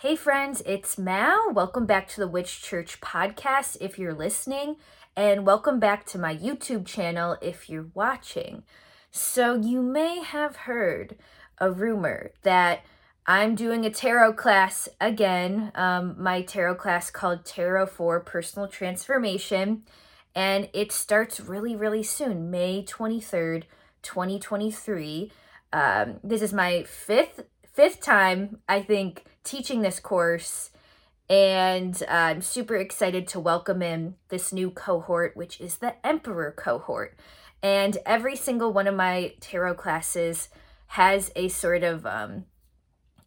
Hey, friends, it's Mal. Welcome back to the Witch Church podcast if you're listening, and welcome back to my YouTube channel if you're watching. So, you may have heard a rumor that I'm doing a tarot class again, um, my tarot class called Tarot for Personal Transformation, and it starts really, really soon, May 23rd, 2023. Um, this is my fifth fifth time, I think, teaching this course. And I'm super excited to welcome in this new cohort, which is the Emperor cohort. And every single one of my tarot classes has a sort of, um,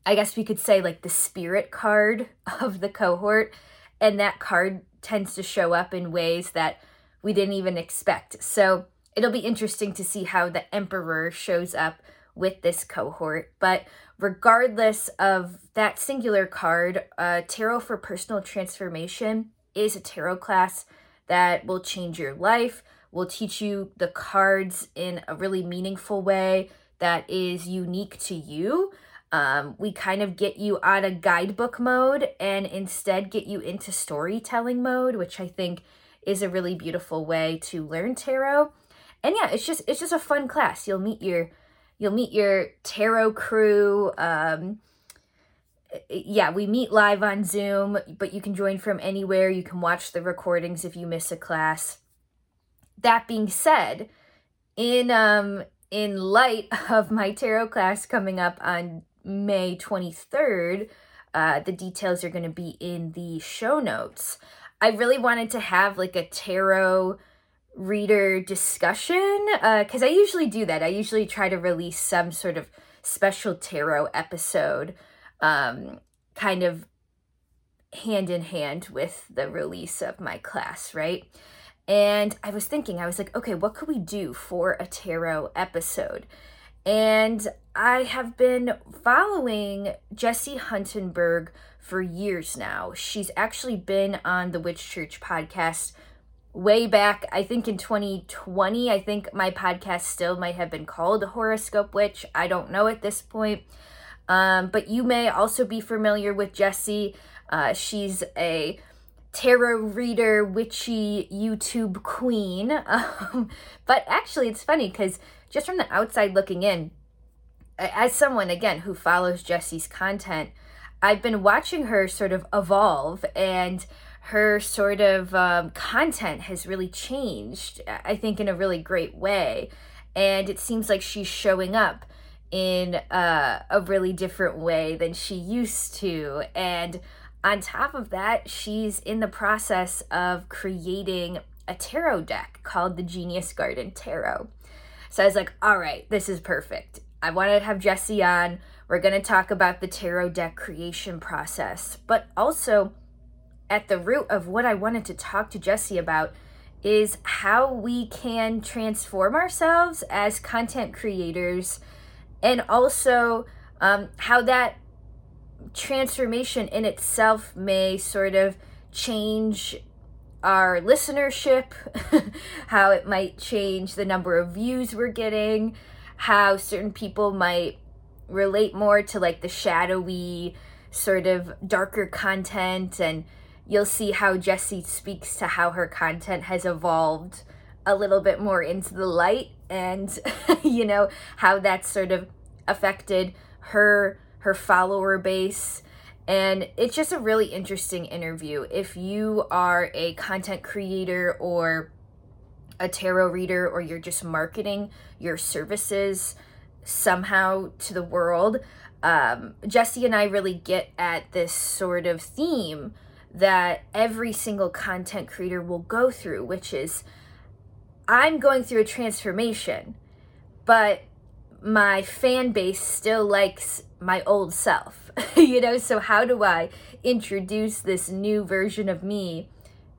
I guess we could say, like the spirit card of the cohort. And that card tends to show up in ways that we didn't even expect. So it'll be interesting to see how the Emperor shows up with this cohort. But regardless of that singular card, uh, Tarot for Personal Transformation is a tarot class that will change your life, will teach you the cards in a really meaningful way that is unique to you. Um, we kind of get you out of guidebook mode and instead get you into storytelling mode, which I think is a really beautiful way to learn tarot. And yeah, it's just it's just a fun class. You'll meet your You'll meet your tarot crew. Um, yeah, we meet live on Zoom, but you can join from anywhere. You can watch the recordings if you miss a class. That being said, in um in light of my tarot class coming up on May 23rd, uh, the details are going to be in the show notes. I really wanted to have like a tarot reader discussion Uh because uh, I usually do that. I usually try to release some sort of special tarot episode, um, kind of hand in hand with the release of my class, right? And I was thinking, I was like, okay, what could we do for a tarot episode? And I have been following Jessi Huntenburg for years now. She's actually been on the Witch Church podcast way back, I think in 2020, I think my podcast still might have been called Horoscope Witch. I don't know at this point. Um, but you may also be familiar with Jessi. Uh, she's a tarot reader, witchy YouTube queen. Um, but actually, it's funny because just from the outside looking in, as someone, again, who follows Jessi's content, I've been watching her sort of evolve and her sort of um, content has really changed, I think, in a really great way. And it seems like she's showing up in uh, a really different way than she used to. And on top of that, she's in the process of creating a tarot deck called the Genius Garden Tarot. So I was like, all right, this is perfect. I want to have Jessi on. We're going to talk about the tarot deck creation process, but also at the root of what I wanted to talk to Jessi about is how we can transform ourselves as content creators and also um, how that transformation in itself may sort of change our listenership, how it might change the number of views we're getting, how certain people might relate more to like the shadowy, sort of darker content and you'll see how Jessi speaks to how her content has evolved a little bit more into the light and you know how that's sort of affected her her follower base. And it's just a really interesting interview. If you are a content creator or a tarot reader or you're just marketing your services somehow to the world um, jessi and i really get at this sort of theme that every single content creator will go through, which is I'm going through a transformation, but my fan base still likes my old self. you know, so how do I introduce this new version of me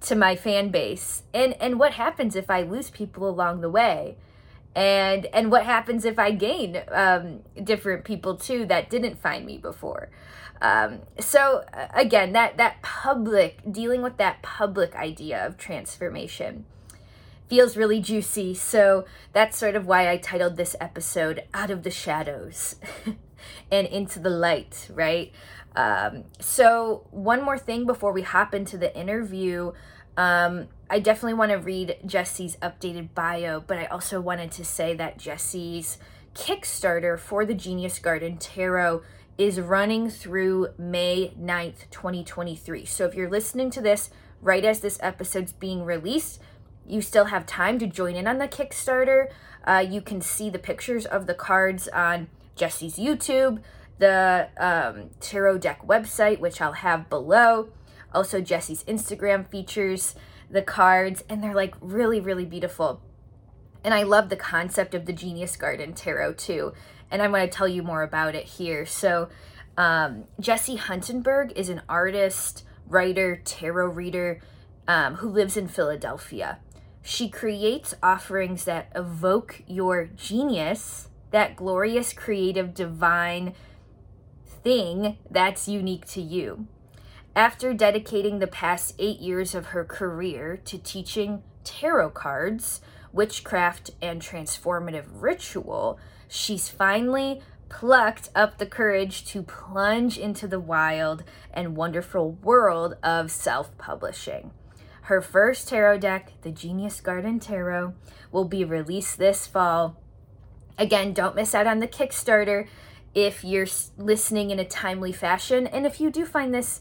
to my fan base? And and what happens if I lose people along the way? And and what happens if I gain um, different people too that didn't find me before? Um, so uh, again, that that public dealing with that public idea of transformation feels really juicy. So that's sort of why I titled this episode "Out of the Shadows" and into the light. Right? Um, so, one more thing before we hop into the interview. Um, I definitely want to read Jessi's updated bio, but I also wanted to say that Jessi's Kickstarter for the Genius Garden Tarot is running through May 9th, 2023. So if you're listening to this right as this episode's being released, you still have time to join in on the Kickstarter. Uh, you can see the pictures of the cards on Jessi's YouTube, the um, tarot deck website, which I'll have below. Also, Jessi's Instagram features the cards, and they're like really, really beautiful. And I love the concept of the Genius Garden Tarot too. And I'm going to tell you more about it here. So, um, Jessi Huntenburg is an artist, writer, tarot reader um, who lives in Philadelphia. She creates offerings that evoke your genius, that glorious, creative, divine thing that's unique to you. After dedicating the past eight years of her career to teaching tarot cards, witchcraft, and transformative ritual, she's finally plucked up the courage to plunge into the wild and wonderful world of self publishing. Her first tarot deck, the Genius Garden Tarot, will be released this fall. Again, don't miss out on the Kickstarter if you're listening in a timely fashion. And if you do find this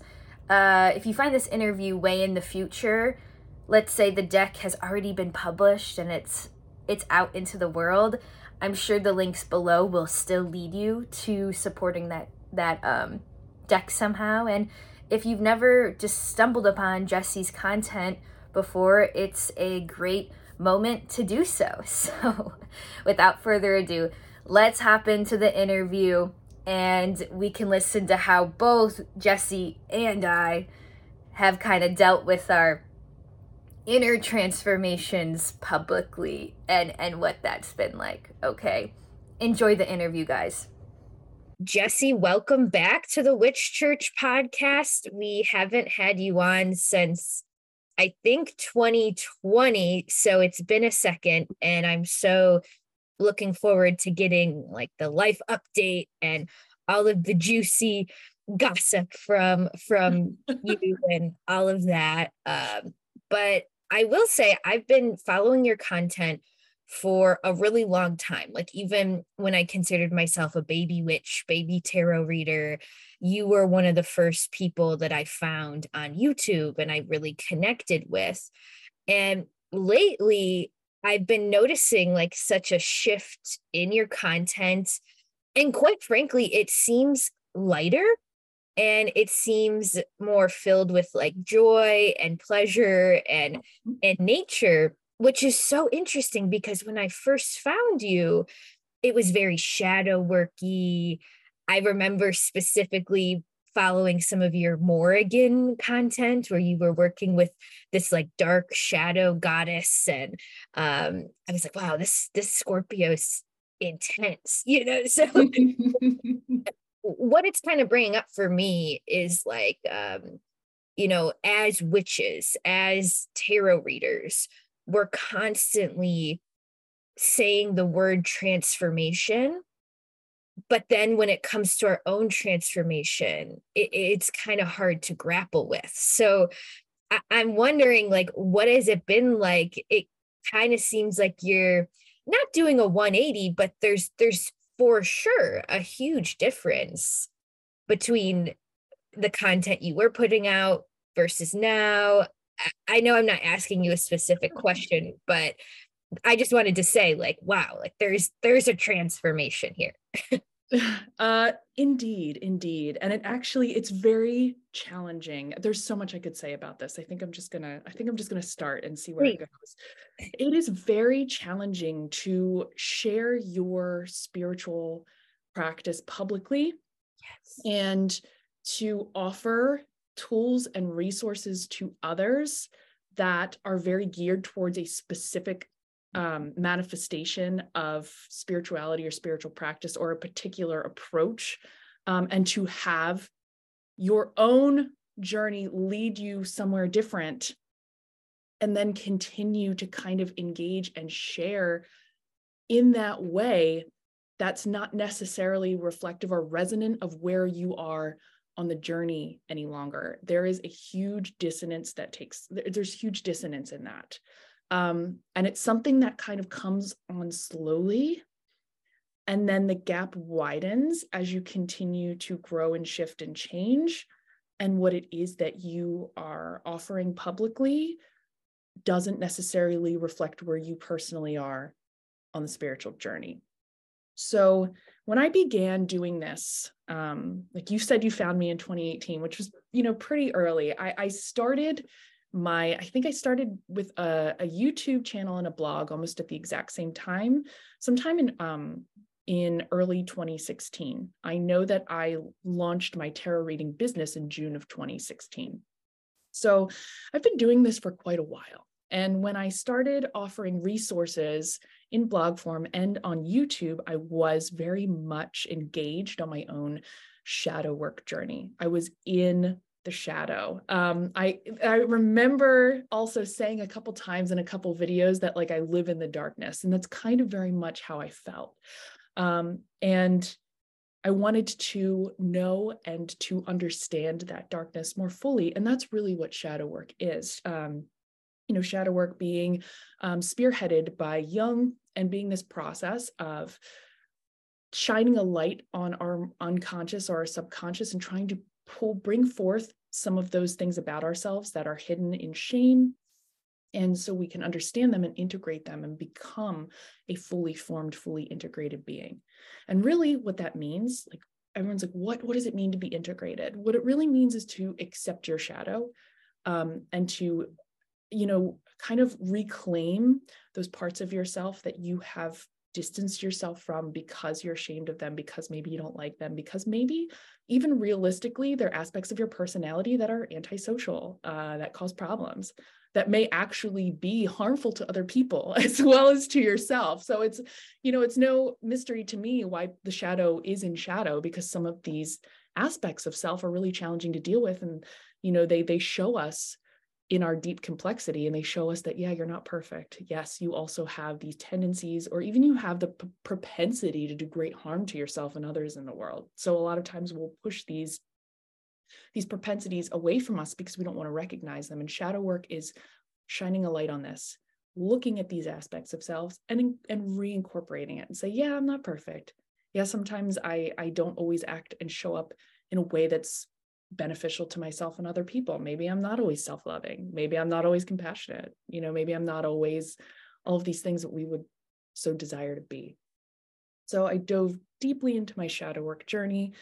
uh, if you find this interview way in the future, let's say the deck has already been published and it's it's out into the world, I'm sure the links below will still lead you to supporting that that um, deck somehow. And if you've never just stumbled upon Jessi's content before, it's a great moment to do so. So, without further ado, let's hop into the interview and we can listen to how both Jessi and I have kind of dealt with our inner transformations publicly and and what that's been like. Okay. Enjoy the interview, guys. Jessi, welcome back to the Witch Church podcast. We haven't had you on since I think 2020, so it's been a second and I'm so looking forward to getting like the life update and all of the juicy gossip from from you and all of that um, but i will say i've been following your content for a really long time like even when i considered myself a baby witch baby tarot reader you were one of the first people that i found on youtube and i really connected with and lately I've been noticing like such a shift in your content. And quite frankly, it seems lighter and it seems more filled with like joy and pleasure and mm-hmm. and nature which is so interesting because when i first found you it was very shadow worky i remember specifically following some of your Morrigan content where you were working with this like dark shadow goddess and um I was like wow this this Scorpio's intense you know so what it's kind of bringing up for me is like um you know as witches as tarot readers we're constantly saying the word transformation but then when it comes to our own transformation it, it's kind of hard to grapple with. So I, i'm wondering like what has it been like? It kind of seems like you're not doing a 180 but there's there's for sure a huge difference between the content you were putting out versus now. I know i'm not asking you a specific question but i just wanted to say like wow like there's there's a transformation here uh indeed indeed and it actually it's very challenging. There's so much i could say about this. I think i'm just gonna i think i'm just gonna start and see where it goes. It is very challenging to share your spiritual practice publicly yes. and to offer tools and resources to others that are very geared towards a specific um, manifestation of spirituality or spiritual practice or a particular approach, um, and to have your own journey lead you somewhere different, and then continue to kind of engage and share in that way that's not necessarily reflective or resonant of where you are on the journey any longer. There is a huge dissonance that takes, there's huge dissonance in that. Um, and it's something that kind of comes on slowly. And then the gap widens as you continue to grow and shift and change. And what it is that you are offering publicly doesn't necessarily reflect where you personally are on the spiritual journey. So when I began doing this, um, like you said, you found me in 2018, which was, you know, pretty early. I, I started my, I think I started with a, a, YouTube channel and a blog almost at the exact same time, sometime in um, in early 2016. I know that I launched my tarot reading business in June of 2016. So I've been doing this for quite a while. And when I started offering resources in blog form and on YouTube, I was very much engaged on my own shadow work journey. I was in the shadow. Um, I I remember also saying a couple times in a couple videos that like I live in the darkness, and that's kind of very much how I felt. Um, and I wanted to know and to understand that darkness more fully, and that's really what shadow work is. Um, you know, shadow work being um, spearheaded by Jung and being this process of shining a light on our unconscious or our subconscious and trying to pull, bring forth some of those things about ourselves that are hidden in shame. And so we can understand them and integrate them and become a fully formed, fully integrated being. And really, what that means, like everyone's like, what, what does it mean to be integrated? What it really means is to accept your shadow um, and to you know, kind of reclaim those parts of yourself that you have distanced yourself from because you're ashamed of them, because maybe you don't like them, because maybe even realistically, there are aspects of your personality that are antisocial, uh, that cause problems, that may actually be harmful to other people as well as to yourself. So it's, you know, it's no mystery to me why the shadow is in shadow because some of these aspects of self are really challenging to deal with. And, you know, they they show us in our deep complexity and they show us that yeah you're not perfect. Yes you also have these tendencies or even you have the p- propensity to do great harm to yourself and others in the world. So a lot of times we'll push these these propensities away from us because we don't want to recognize them and shadow work is shining a light on this looking at these aspects of selves and and reincorporating it and say yeah i'm not perfect. Yeah sometimes i i don't always act and show up in a way that's beneficial to myself and other people. Maybe I'm not always self loving. Maybe I'm not always compassionate. You know, maybe I'm not always all of these things that we would so desire to be. So I dove deeply into my shadow work journey.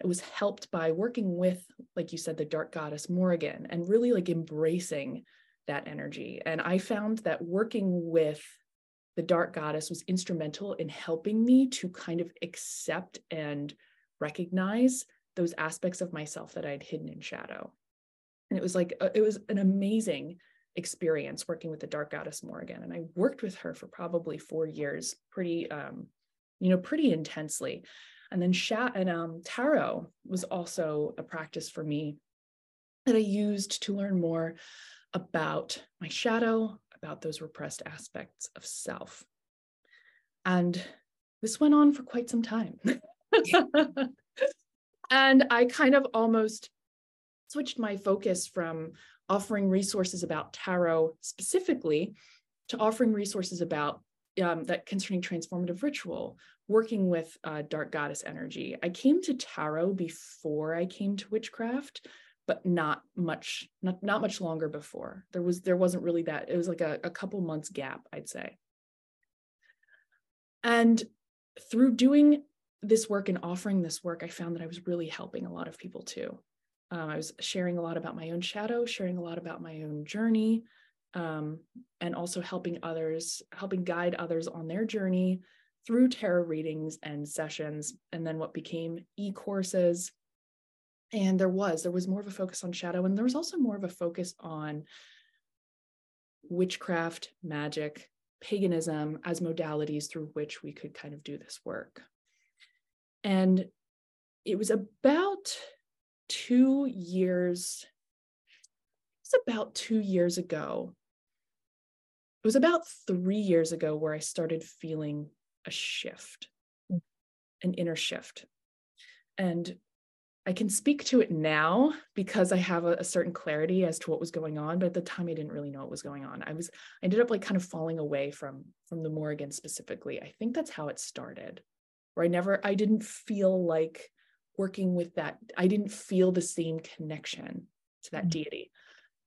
It was helped by working with, like you said, the dark goddess Morrigan and really like embracing that energy. And I found that working with the dark goddess was instrumental in helping me to kind of accept and recognize those aspects of myself that I'd hidden in shadow. And it was like, uh, it was an amazing experience working with the dark goddess Morrigan. And I worked with her for probably four years, pretty, um, you know, pretty intensely. And then Sha- and um, tarot was also a practice for me that I used to learn more about my shadow, about those repressed aspects of self. And this went on for quite some time. And I kind of almost switched my focus from offering resources about tarot specifically to offering resources about um, that concerning transformative ritual, working with uh, dark goddess energy. I came to tarot before I came to witchcraft, but not much, not, not much longer before. There was there wasn't really that. It was like a, a couple months gap, I'd say. And through doing this work and offering this work, I found that I was really helping a lot of people too. Um, I was sharing a lot about my own shadow, sharing a lot about my own journey, um, and also helping others, helping guide others on their journey through tarot readings and sessions, and then what became e courses. And there was, there was more of a focus on shadow, and there was also more of a focus on witchcraft, magic, paganism as modalities through which we could kind of do this work. And it was about two years, it's about two years ago. It was about three years ago where I started feeling a shift, an inner shift. And I can speak to it now because I have a, a, certain clarity as to what was going on, but at the time I didn't really know what was going on. I was I ended up like kind of falling away from from the Morrigan specifically. I think that's how it started. Where I never I didn't feel like working with that. I didn't feel the same connection to that mm-hmm. deity.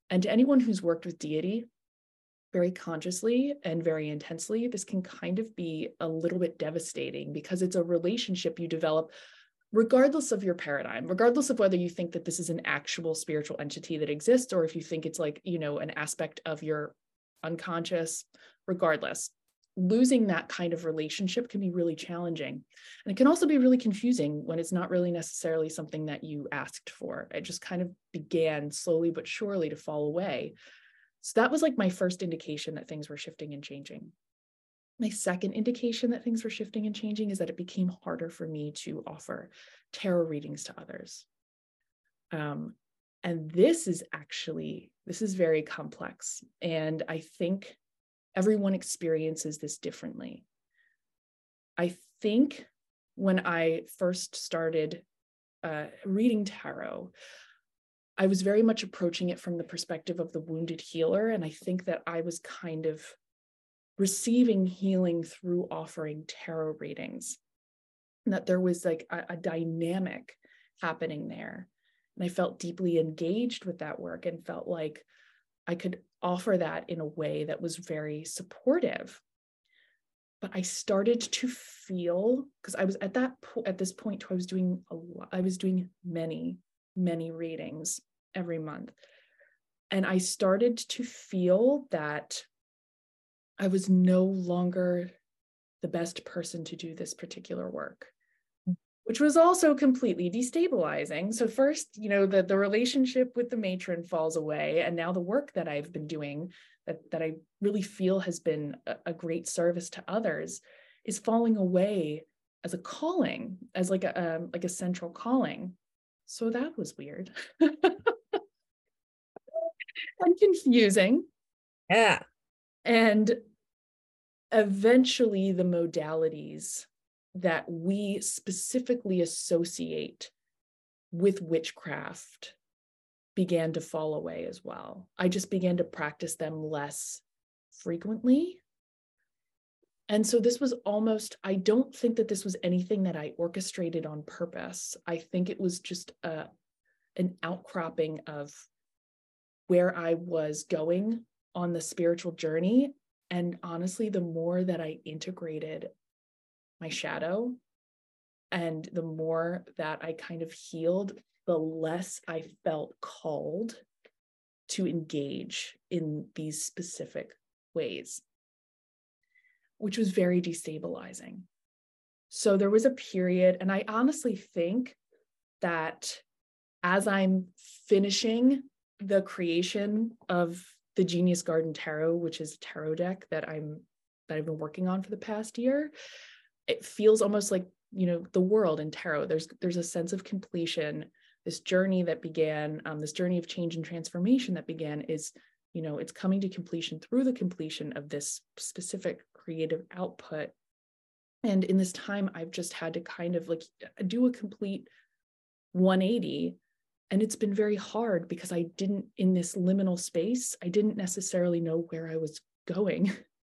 And to anyone who's worked with deity very consciously and very intensely, this can kind of be a little bit devastating because it's a relationship you develop regardless of your paradigm, regardless of whether you think that this is an actual spiritual entity that exists or if you think it's like, you know, an aspect of your unconscious, regardless, losing that kind of relationship can be really challenging. And it can also be really confusing when it's not really necessarily something that you asked for. It just kind of began slowly but surely to fall away. So that was like my first indication that things were shifting and changing. My second indication that things were shifting and changing is that it became harder for me to offer tarot readings to others. Um, and this is actually this is very complex and i think everyone experiences this differently. I think when i first started uh, reading tarot i was very much approaching it from the perspective of the wounded healer and i think that i was kind of receiving healing through offering tarot readings. And that there was like a, a dynamic happening there and i felt deeply engaged with that work and felt like i could offer that in a way that was very supportive. But i started to feel because i was at that po- at this point i was doing a lot i was doing many many readings every month. And i started to feel that I was no longer the best person to do this particular work which was also completely destabilizing. So first you know the, the relationship with the matron falls away and now the work that i've been doing that, that i really feel has been a, a great service to others is falling away as a calling as like a um, like a central calling. So that was weird. And confusing. Yeah. And eventually, the modalities that we specifically associate with witchcraft began to fall away as well. I just began to practice them less frequently. And so this was almost, I don't think that this was anything that I orchestrated on purpose. I think it was just a, an outcropping of where I was going on the spiritual journey. And honestly, the more that I integrated my shadow and the more that I kind of healed, the less I felt called to engage in these specific ways, which was very destabilizing. So there was a period, and I honestly think that as I'm finishing the creation of the Genius Garden Tarot, which is a tarot deck that I'm that I've been working on for the past year, it feels almost like you know the world in tarot. There's there's a sense of completion. This journey that began, um, this journey of change and transformation that began, is you know it's coming to completion through the completion of this specific creative output. And in this time, I've just had to kind of like do a complete 180 and it's been very hard because I didn't, in this liminal space, I didn't necessarily know where I was going.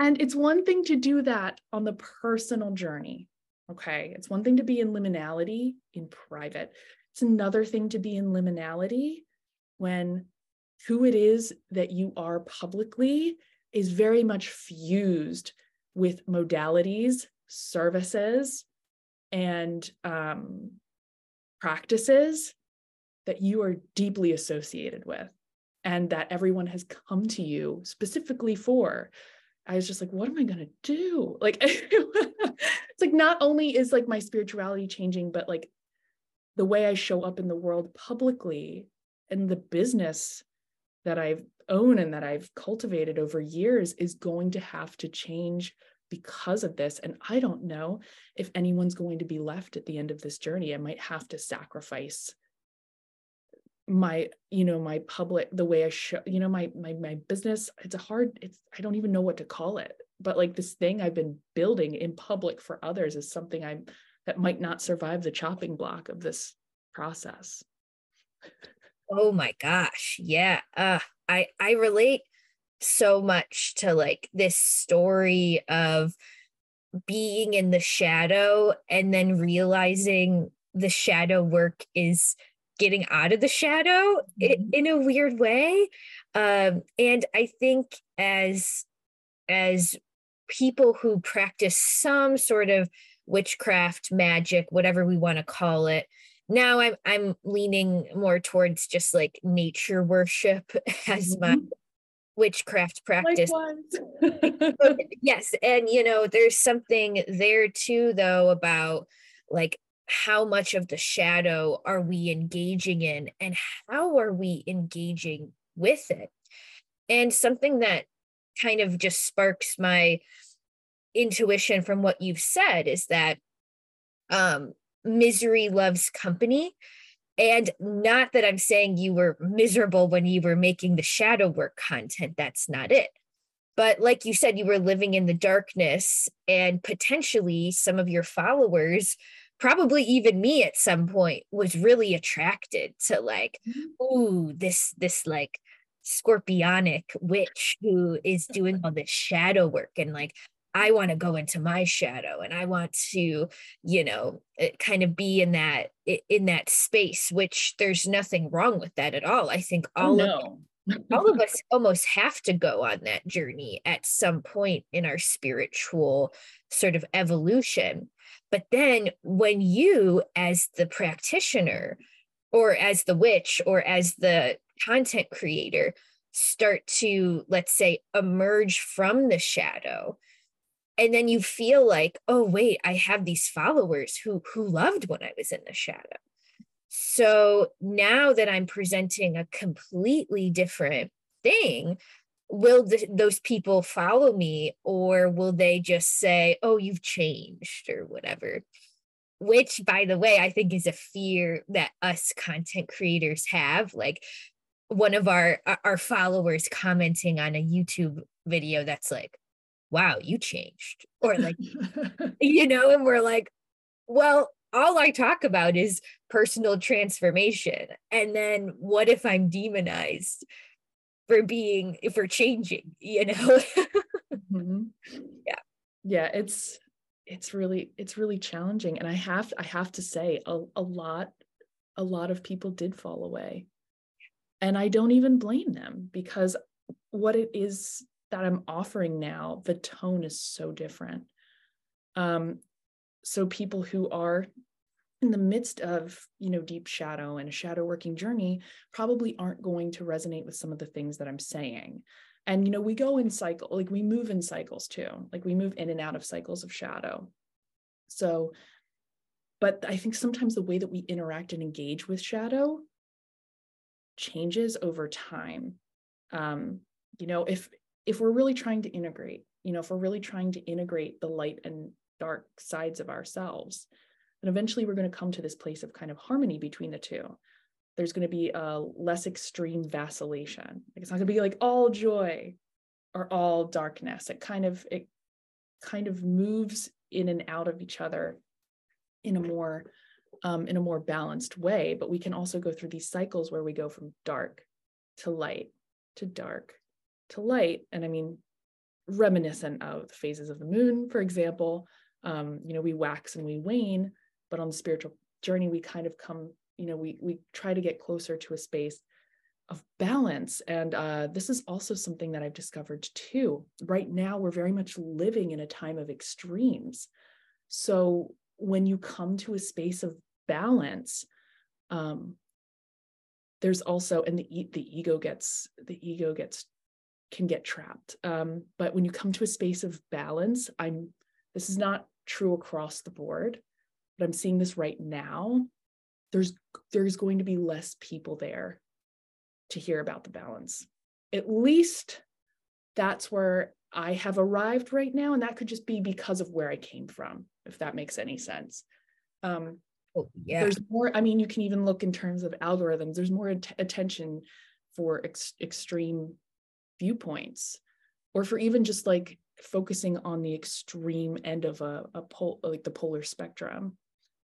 and it's one thing to do that on the personal journey. Okay. It's one thing to be in liminality in private. It's another thing to be in liminality when who it is that you are publicly is very much fused with modalities, services, and um, practices that you are deeply associated with and that everyone has come to you specifically for i was just like what am i to do? Like it's like not only is like my spirituality changing but like the way i show up in the world publicly and the business that i've own and that i've cultivated over years is going to have to change because of this. And i don't know if anyone's going to be left at the end of this journey. I might have to sacrifice my you know my public the way i show you know my my my business it's a hard it's i don't even know what to call it but like this thing i've been building in public for others is something i'm that might not survive the chopping block of this process. Oh my gosh. Yeah. Uh I I relate so much to like this story of being in the shadow and then realizing the shadow work is getting out of the shadow mm-hmm. in, a weird way um, and i think as as people who practice some sort of witchcraft magic whatever we want to call it now i'm i'm leaning more towards just like nature worship as mm-hmm. my witchcraft practice. yes. And, you know, there's something there too, though, about like how much of the shadow are we engaging in and how are we engaging with it? And something that kind of just sparks my intuition from what you've said is that um, misery loves company and not that I'm saying you were miserable when you were making the shadow work content, that's not it. But like you said, you were living in the darkness, and potentially some of your followers, probably even me at some point, was really attracted to like, mm-hmm. ooh, this, this like scorpionic witch who is doing all this shadow work and like I want to go into my shadow and I want to, you know, eh, kind of be in that in that space, which there's nothing wrong with that at all. I think oh, all oh, no. of all of us almost have to go on that journey at some point in our spiritual sort of evolution. But then when you as the practitioner or as the witch or as the content creator start to let's say emerge from the shadow and then you feel like oh wait i have these followers who who loved when i was in the shadow. So now that i'm presenting a completely different thing will the, those people follow me or will they just say oh you've changed or whatever which by the way i think is a fear that us content creators have like one of our our followers commenting on a youtube video that's like wow, you changed. Or like, you know, and we're like, well, all I talk about is personal transformation. And then what if I'm demonized for being, for changing, you know? mm-hmm. Yeah. Yeah. It's, it's really, it's really challenging. And I have, I have to say a, a lot, a lot of people did fall away. And I don't even blame them because what it is that I'm offering now, the tone is so different. Um, so people who are in the midst of you know deep shadow and a shadow working journey probably aren't going to resonate with some of the things that i'm saying. And you know we go in cycle like we move in cycles too like we move in and out of cycles of shadow. So but i think sometimes the way that we interact and engage with shadow changes over time. Um you know if if we're really trying to integrate, you know, if we're really trying to integrate the light and dark sides of ourselves, then eventually we're going to come to this place of kind of harmony between the two. There's going to be a less extreme vacillation. Like it's not going to be like all joy or all darkness. It kind of it kind of moves in and out of each other in a more um, in a more balanced way. But we can also go through these cycles where we go from dark to light to dark to light. And I mean, reminiscent of the phases of the moon, for example. Um, you know, we wax and we wane, but on the spiritual journey, we kind of come, you know, we we try to get closer to a space of balance. And uh, this is also something that I've discovered too. Right now, we're very much living in a time of extremes. So when you come to a space of balance, um, there's also and the the ego gets the ego gets can get trapped. Um, but when you come to a space of balance, I'm this is not true across the board, but I'm seeing this right now. There's there's going to be less people there to hear about the balance. At least that's where I have arrived right now. And that could just be because of where I came from, if that makes any sense. Um, oh, yeah. There's more, I mean, you can even look in terms of algorithms, there's more at- attention for ex- extreme viewpoints or for even just like focusing on the extreme end of a, a pole like the polar spectrum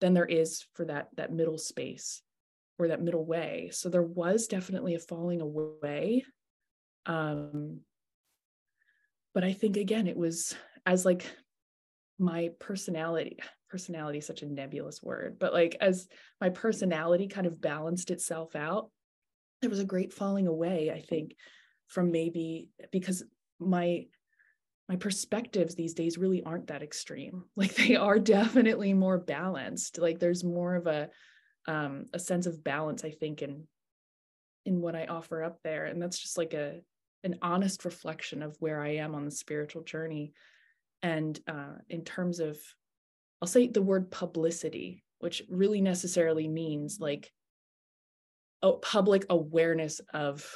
than there is for that that middle space or that middle way. So there was definitely a falling away. Um, but I think again, it was as like my personality, personality is such a nebulous word, but like as my personality kind of balanced itself out, there was a great falling away, I think, from maybe because my my perspectives these days really aren't that extreme. Like they are definitely more balanced. Like there's more of a um a sense of balance i think in in what i offer up there. And that's just like a an honest reflection of where i am on the spiritual journey. And uh in terms of i'll say the word publicity which really necessarily means like a public awareness of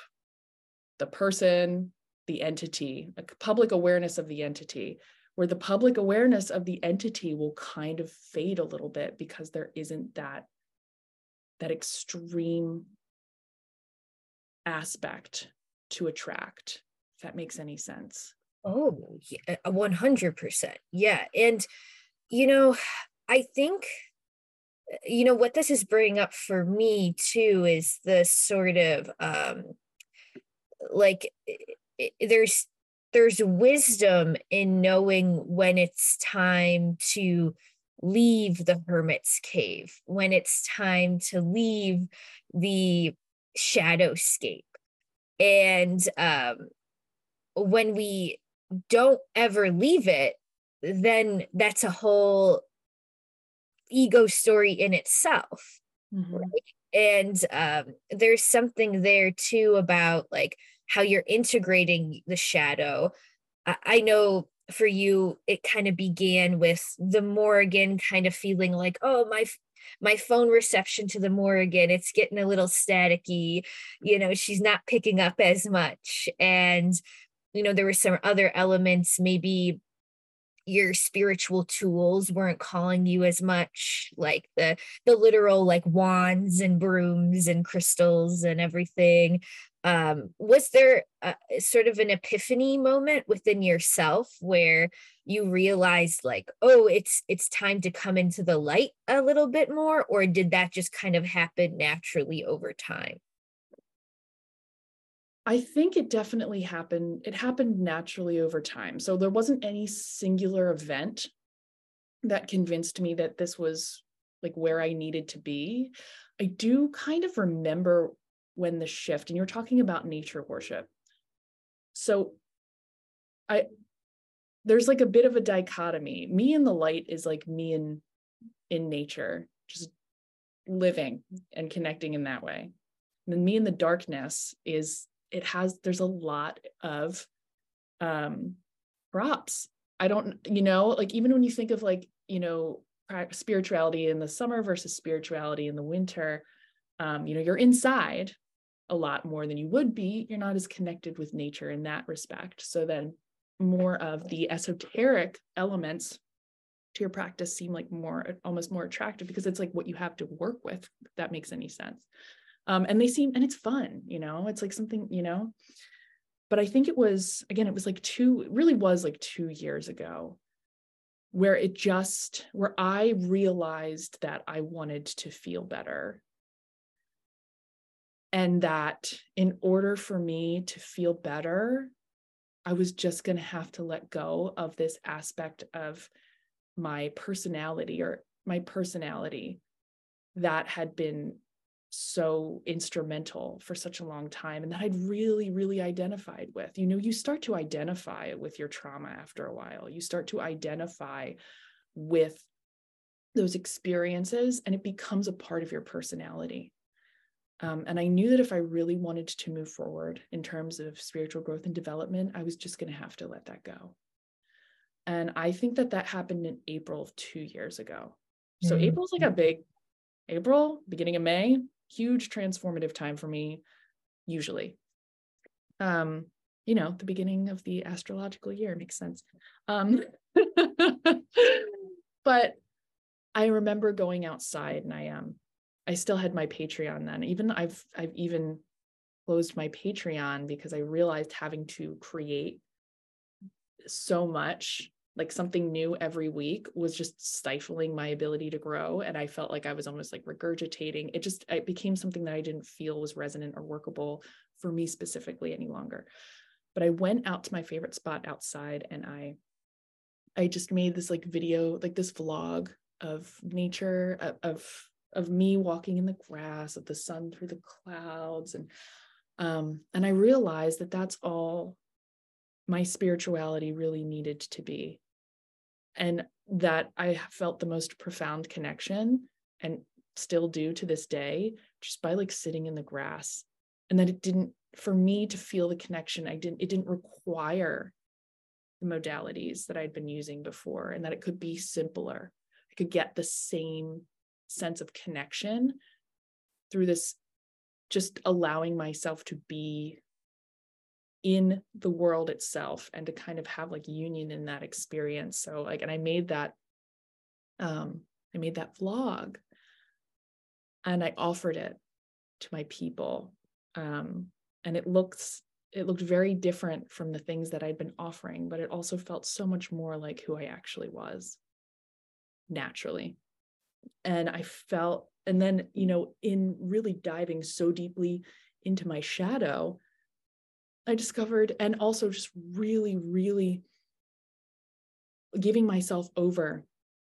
the person the entity, a public awareness of the entity, where the public awareness of the entity will kind of fade a little bit because there isn't that that extreme aspect to attract if that makes any sense. Oh 100% yeah and you know i think you know what this is bringing up for me too is the sort of um like there's there's wisdom in knowing when it's time to leave the hermit's cave when it's time to leave the shadowscape and um when we don't ever leave it then that's a whole ego story in itself mm-hmm. right? and um there's something there too about like how you're integrating the shadow. I know for you, it kind of began with the Morrigan kind of feeling like, oh, my my phone reception to the Morrigan, it's getting a little staticky. You know, she's not picking up as much. And, you know, there were some other elements, maybe your spiritual tools weren't calling you as much like the the literal like wands and brooms and crystals and everything um, was there a, sort of an epiphany moment within yourself where you realized like oh it's it's time to come into the light a little bit more or did that just kind of happen naturally over time I think it definitely happened. It happened naturally over time. So there wasn't any singular event that convinced me that this was like where I needed to be. I do kind of remember when the shift and you're talking about nature worship so i there's like a bit of a dichotomy me in the light is like me in in nature just living and connecting in that way and then me in the darkness is it has there's a lot of um props. I don't you know like even when you think of like you know spirituality in the summer versus spirituality in the winter um you know you're inside a lot more than you would be, you're not as connected with nature in that respect. So then more of the esoteric elements to your practice seem like more almost more attractive because it's like what you have to work with that makes any sense um, and they seem and it's fun you know it's like something you know. But i think it was again it was like two it really was like two years ago where it just where i realized that i wanted to feel better. And that in order for me to feel better i was just going to have to let go of this aspect of my personality or my personality that had been so instrumental for such a long time and that I'd really, really identified with. You know, you start to identify with your trauma after a while. You start to identify with those experiences and it becomes a part of your personality. Um, and I knew that if I really wanted to move forward in terms of spiritual growth and development, I was just going to have to let that go. And I think that that happened in April of two years ago. So mm-hmm. April's like a big April, beginning of May, huge transformative time for me, usually. Um, you know, the beginning of the astrological year makes sense. Um, but I remember going outside and I um, I still had my Patreon then. Even I've I've even closed my Patreon because I realized having to create so much like something new every week was just stifling my ability to grow and i felt like i was almost like regurgitating. It just it became something that i didn't feel was resonant or workable for me specifically any longer. But i went out to my favorite spot outside and i i just made this like video like this vlog of nature of of me walking in the grass of the sun through the clouds and um and i realized that that's all my spirituality really needed to be and that I felt the most profound connection and still do to this day just by like sitting in the grass and that it didn't for me to feel the connection I didn't it didn't require the modalities that I'd been using before and that it could be simpler. I could get the same sense of connection through this just allowing myself to be in the world itself and to kind of have like union in that experience. So like and i made that um i made that vlog. And i offered it to my people um and it looks it looked very different from the things that i'd been offering but it also felt so much more like who i actually was naturally. And i felt and then you know in really diving so deeply into my shadow I discovered, and also just really, really giving myself over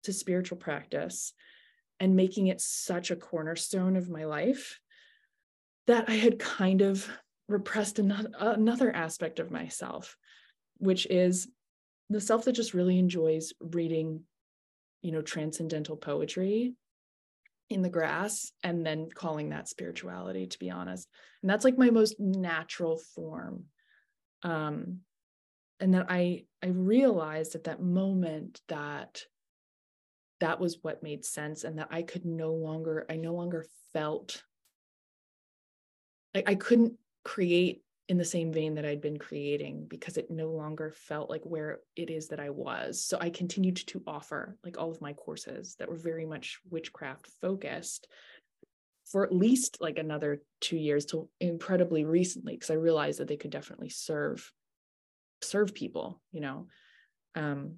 to spiritual practice and making it such a cornerstone of my life that I had kind of repressed another, aspect of myself, which is the self that just really enjoys reading, you know, transcendental poetry in the grass and then calling that spirituality to be honest. And that's like my most natural form. Um and that i i realized at that moment that that was what made sense and that i could no longer i no longer felt like i couldn't create in the same vein that I'd been creating because it no longer felt like where it is that I was. So I continued to offer like all of my courses that were very much witchcraft focused for at least like another two years till incredibly recently because I realized that they could definitely serve serve people, you know. Um,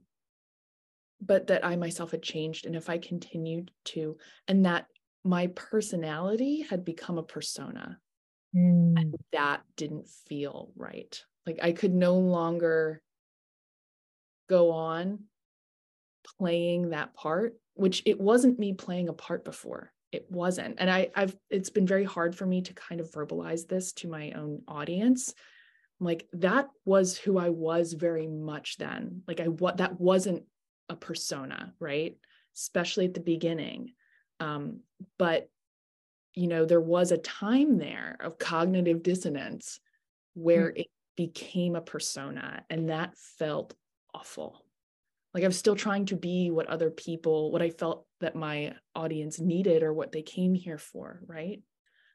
but that I myself had changed and if I continued to and that my personality had become a persona Mm. that didn't feel right. Like I could no longer go on playing that part, which it wasn't me playing a part before. It wasn't. And I, I've it's been very hard for me to kind of verbalize this to my own audience. Like that was who I was very much then. Like I what that wasn't a persona, right? Especially at the beginning. Um, but you know, there was a time there of cognitive dissonance where mm-hmm. it became a persona and that felt awful. Like I was still trying to be what other people, what I felt that my audience needed or what they came here for, right?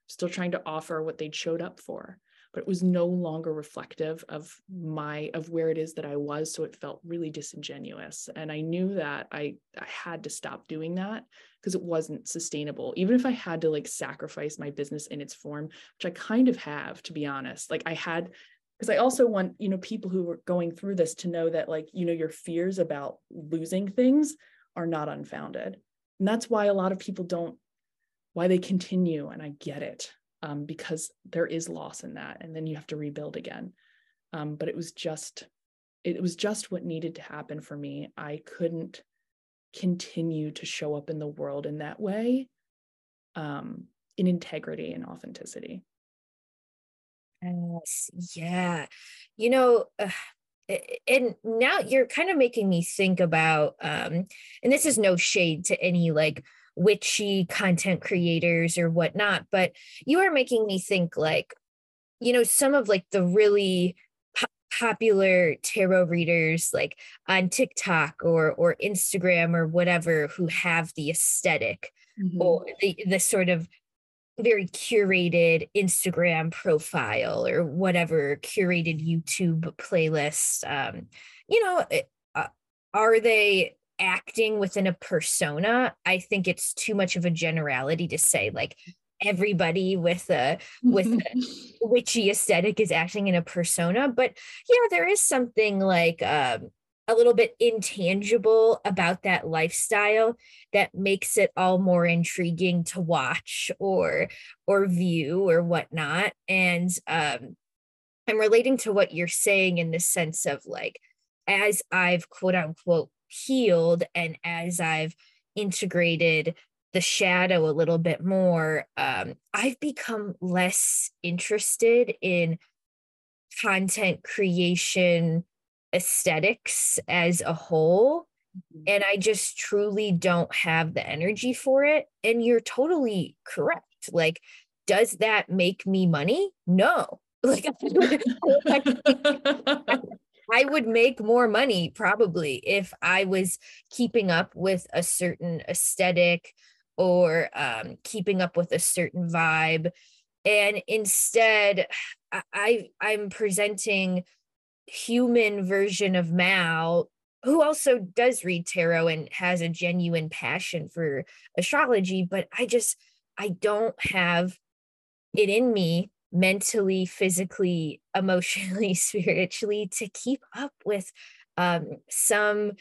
Still trying to offer what they'd showed up for but it was no longer reflective of my of where it is that I was so it felt really disingenuous. And I knew that I I had to stop doing that because it wasn't sustainable. Even if I had to like sacrifice my business in its form which I kind of have to be honest like I had because I also want you know people who are going through this to know that like you know your fears about losing things are not unfounded. And that's why a lot of people don't why they continue and I get it um, because there is loss in that and then you have to rebuild again. Um, but it was just it was just what needed to happen for me. I couldn't continue to show up in the world in that way um, in integrity and authenticity. Yes. Yeah. You know uh, and now you're kind of making me think about um and this is no shade to any like witchy content creators or whatnot but you are making me think like you know some of like the really po- popular tarot readers like on tiktok or or instagram or whatever who have the esthetic mm-hmm. or the, the sort of very curated instagram profile or whatever curated youtube playlist um you know eh, uh, are they acting within a persona, I think it's too much of a generality to say like everybody with a with a witchy aesthetic is acting in a persona. But yeah, there is something like um a little bit intangible about that lifestyle that makes it all more intriguing to watch or or view or whatnot and um i'm relating to what you're saying in the sense of like as i've quote unquote healed and as i've integrated the shadow a little bit more um i've become less interested in content creation aesthetics as a whole mm-hmm. and I just truly don't have the energy for it. And you're totally correct. Like, does that make me money? No. Like, I would make more money probably if I was keeping up with a certain aesthetic or um, keeping up with a certain vibe. And instead, I I'm presenting human version of Mal who also does read tarot and has a genuine passion for astrology but I just I don't have it in me mentally physically emotionally spiritually to keep up with um, some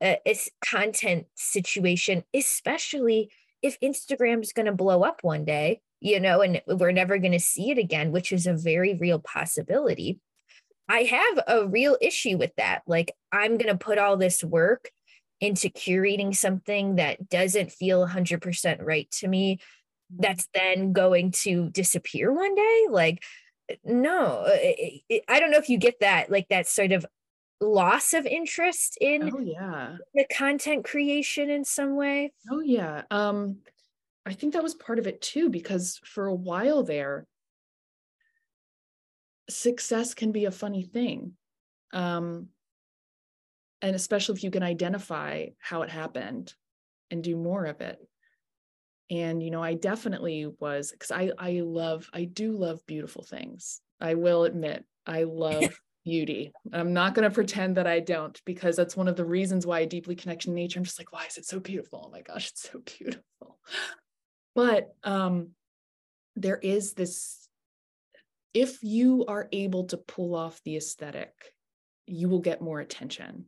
uh, content situation especially if Instagram's going to blow up one day you know and we're never going to see it again which is a very real possibility I have a real issue with that. Like, I'm going to put all this work into curating something that doesn't feel 100% right to me, that's then going to disappear one day. Like, no, it, it, I don't know if you get that, like, that sort of loss of interest in oh, yeah. the content creation in some way. Oh, yeah. Um, I think that was part of it too, because for a while there, success can be a funny thing. Um, and especially if you can identify how it happened and do more of it. And, you know, I definitely was, because I, I love, I do love beautiful things. I will admit, I love beauty. I'm not going to pretend that I don't, because that's one of the reasons why I deeply connect to nature. I'm just like, why is it so beautiful? Oh my gosh, it's so beautiful. But um, there is this if you are able to pull off the aesthetic, you will get more attention.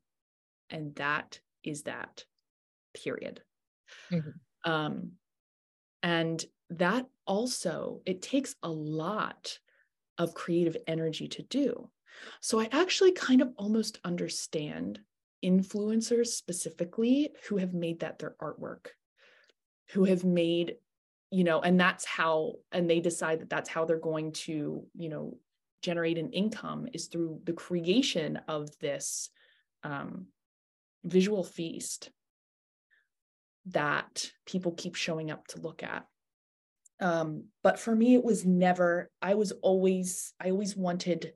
And that is that, period. Mm-hmm. Um, and that also, it takes a lot of creative energy to do. So I actually kind of almost understand influencers specifically who have made that their artwork, who have made you know and that's how and they decide that that's how they're going to you know generate an income is through the creation of this um, visual feast that people keep showing up to look at. Um, but for me it was never i was always i always wanted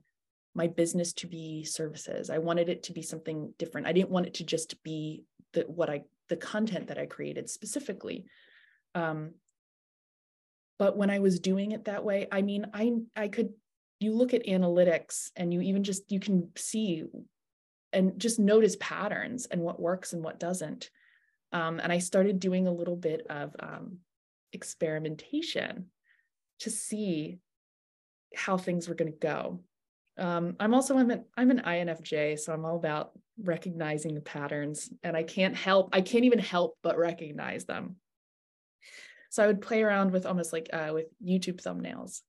my business to be services. I wanted it to be something different. I didn't want it to just be the what i the content that i created specifically. Um, but when i was doing it that way i mean i i could you look at analytics and you even just you can see and just notice patterns and what works and what doesn't um, and i started doing a little bit of um, experimentation to see how things were going to go um, i'm also I'm an, I'm an infj so i'm all about recognizing the patterns and i can't help i can't even help but recognize them so I would play around with almost like uh, with YouTube thumbnails.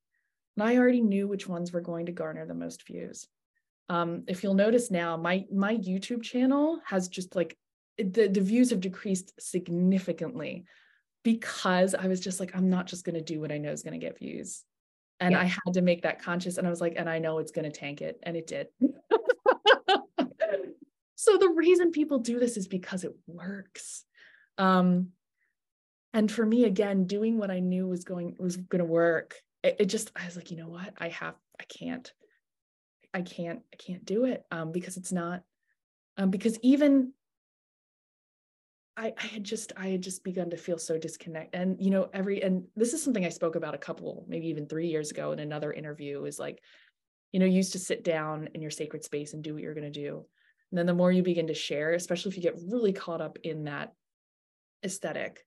And I already knew which ones were going to garner the most views. Um, if you'll notice now, my my YouTube channel has just like the, the views have decreased significantly because I was just like, I'm not just going to do what I know is going to get views. And yeah. I had to make that conscious. And I was like, and I know it's going to tank it. And it did. so the reason people do this is because it works. Um, and for me again doing what i knew was going was going to work it, it, just i was like you know what i have i can't i can't i can't do it um, because it's not um, because even I, I had just I had just begun to feel so disconnected and you know every and this is something I spoke about a couple maybe even three years ago in another interview is like you know you used to sit down in your sacred space and do what you're to do and then the more you begin to share especially if you get really caught up in that aesthetic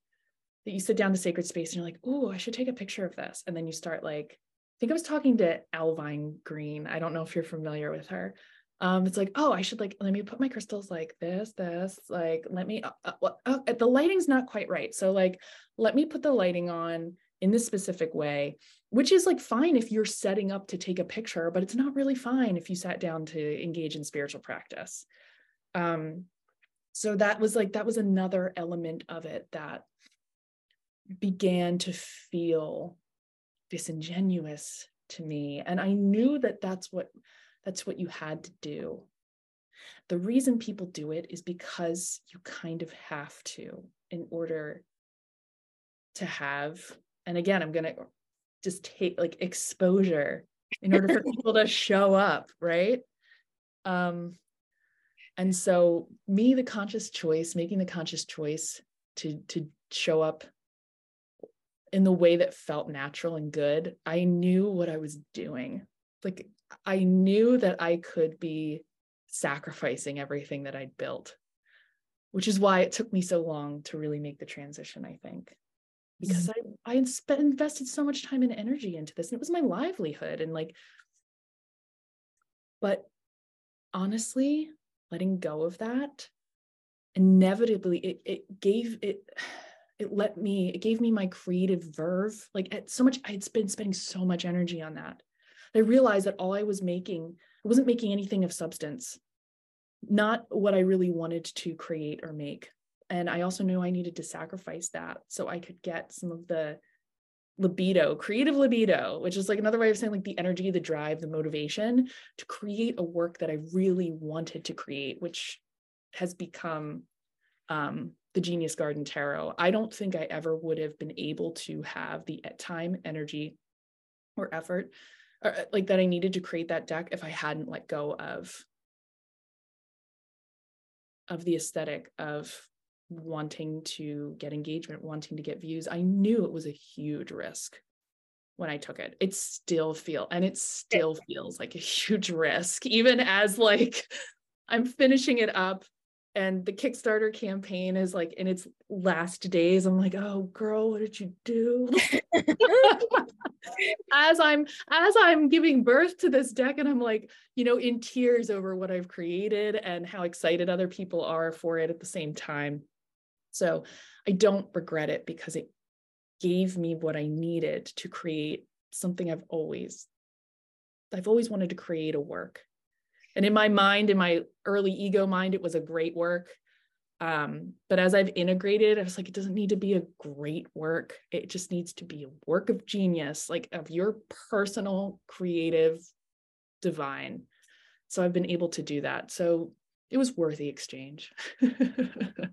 that you sit down to sacred space and you're like, oh, I should take a picture of this. And then you start like, I think I was talking to Alvine Green. I don't know if you're familiar with her, um it's like oh i should like let me put my crystals like this this like let me uh, uh, uh, the lighting's not quite right so like let me put the lighting on in this specific way which is like fine if you're setting up to take a picture but it's not really fine if you sat down to engage in spiritual practice. Um so that was like that was another element of it that began to feel disingenuous to me and i knew that that's what that's what you had to do. The reason people do it is because you kind of have to in order to have, and again, I'm going to just take like exposure in order for people to show up, right? Um, and so me, the conscious choice, making the conscious choice to to show up in the way that felt natural and good, I knew what I was doing. Like I knew that I could be sacrificing everything that I'd built, which is why it took me so long to really make the transition, I think. Because mm-hmm. I, I spent, invested so much time and energy into this, and it was my livelihood. And like, but honestly, letting go of that inevitably it, it gave it it let me it gave me my creative verve like at so much i had been spending so much energy on that I realized that all I was making, I wasn't making anything of substance, not what I really wanted to create or make. And I also knew I needed to sacrifice that so I could get some of the libido, creative libido, which is like another way of saying like the energy, the drive, the motivation to create a work that I really wanted to create, which has become um, the Genius Garden Tarot. I don't think I ever would have been able to have the time, energy, or effort or uh, like that I needed to create that deck if I hadn't let go of of the aesthetic of wanting to get engagement, wanting to get views. I knew it was a huge risk when I took it. It still feel and it still feels like a huge risk even as like I'm finishing it up and the Kickstarter campaign is like in its last days. I'm like, oh girl, what did you do? as I'm as I'm giving birth to this deck, and I'm like, you know, in tears over what I've created and how excited other people are for it at the same time. So I don't regret it because it gave me what I needed to create something I've always I've always wanted to create a work and in my mind in my early ego mind it was a great work. Um, but as i've integrated i was like it doesn't need to be a great work. It just needs to be a work of genius like of your personal creative divine. So i've been able to do that. So it was worth the exchange.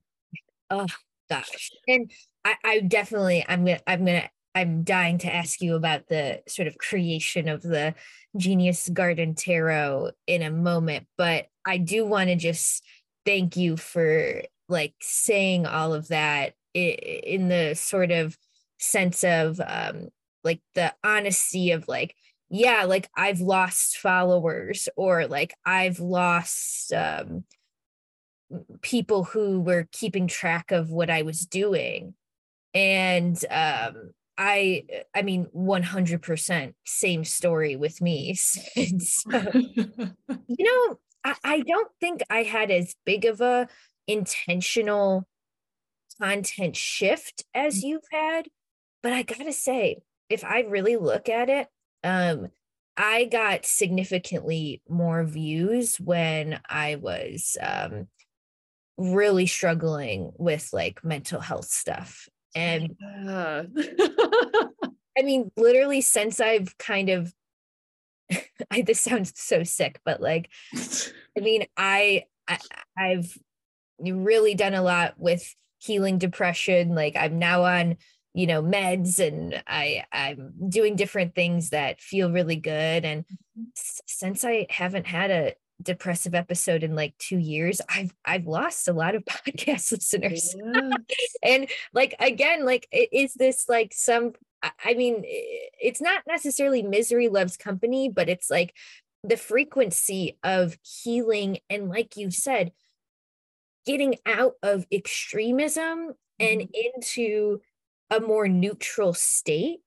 Oh gosh. And I, I definitely i'm gonna i'm gonna I'm dying to ask you about the sort of creation of the Genius Garden Tarot in a moment, but I do want to just thank you for like saying all of that in the sort of sense of um, like the honesty of like yeah like i've lost followers or like i've lost um, people who were keeping track of what i was doing. And um, I I mean 100% same story with me. so, you know, I, I don't think I had as big of a intentional content shift as mm. you've had, but I got to say if I really look at it, um I got significantly more views when I was um really struggling with like mental health stuff and yeah. I mean, literally, since I've kind of, I, this sounds so sick, but like, I mean, I, I I've really done a lot with healing depression. Like, I'm now on you know meds and i i'm doing different things that feel really good and mm-hmm. since i haven't had a depressive episode in like two years i've i've lost a lot of podcast listeners yeah. and like again like is this like some i mean it's not necessarily misery loves company but it's like the frequency of healing and like you said getting out of extremism and mm-hmm. into a more neutral state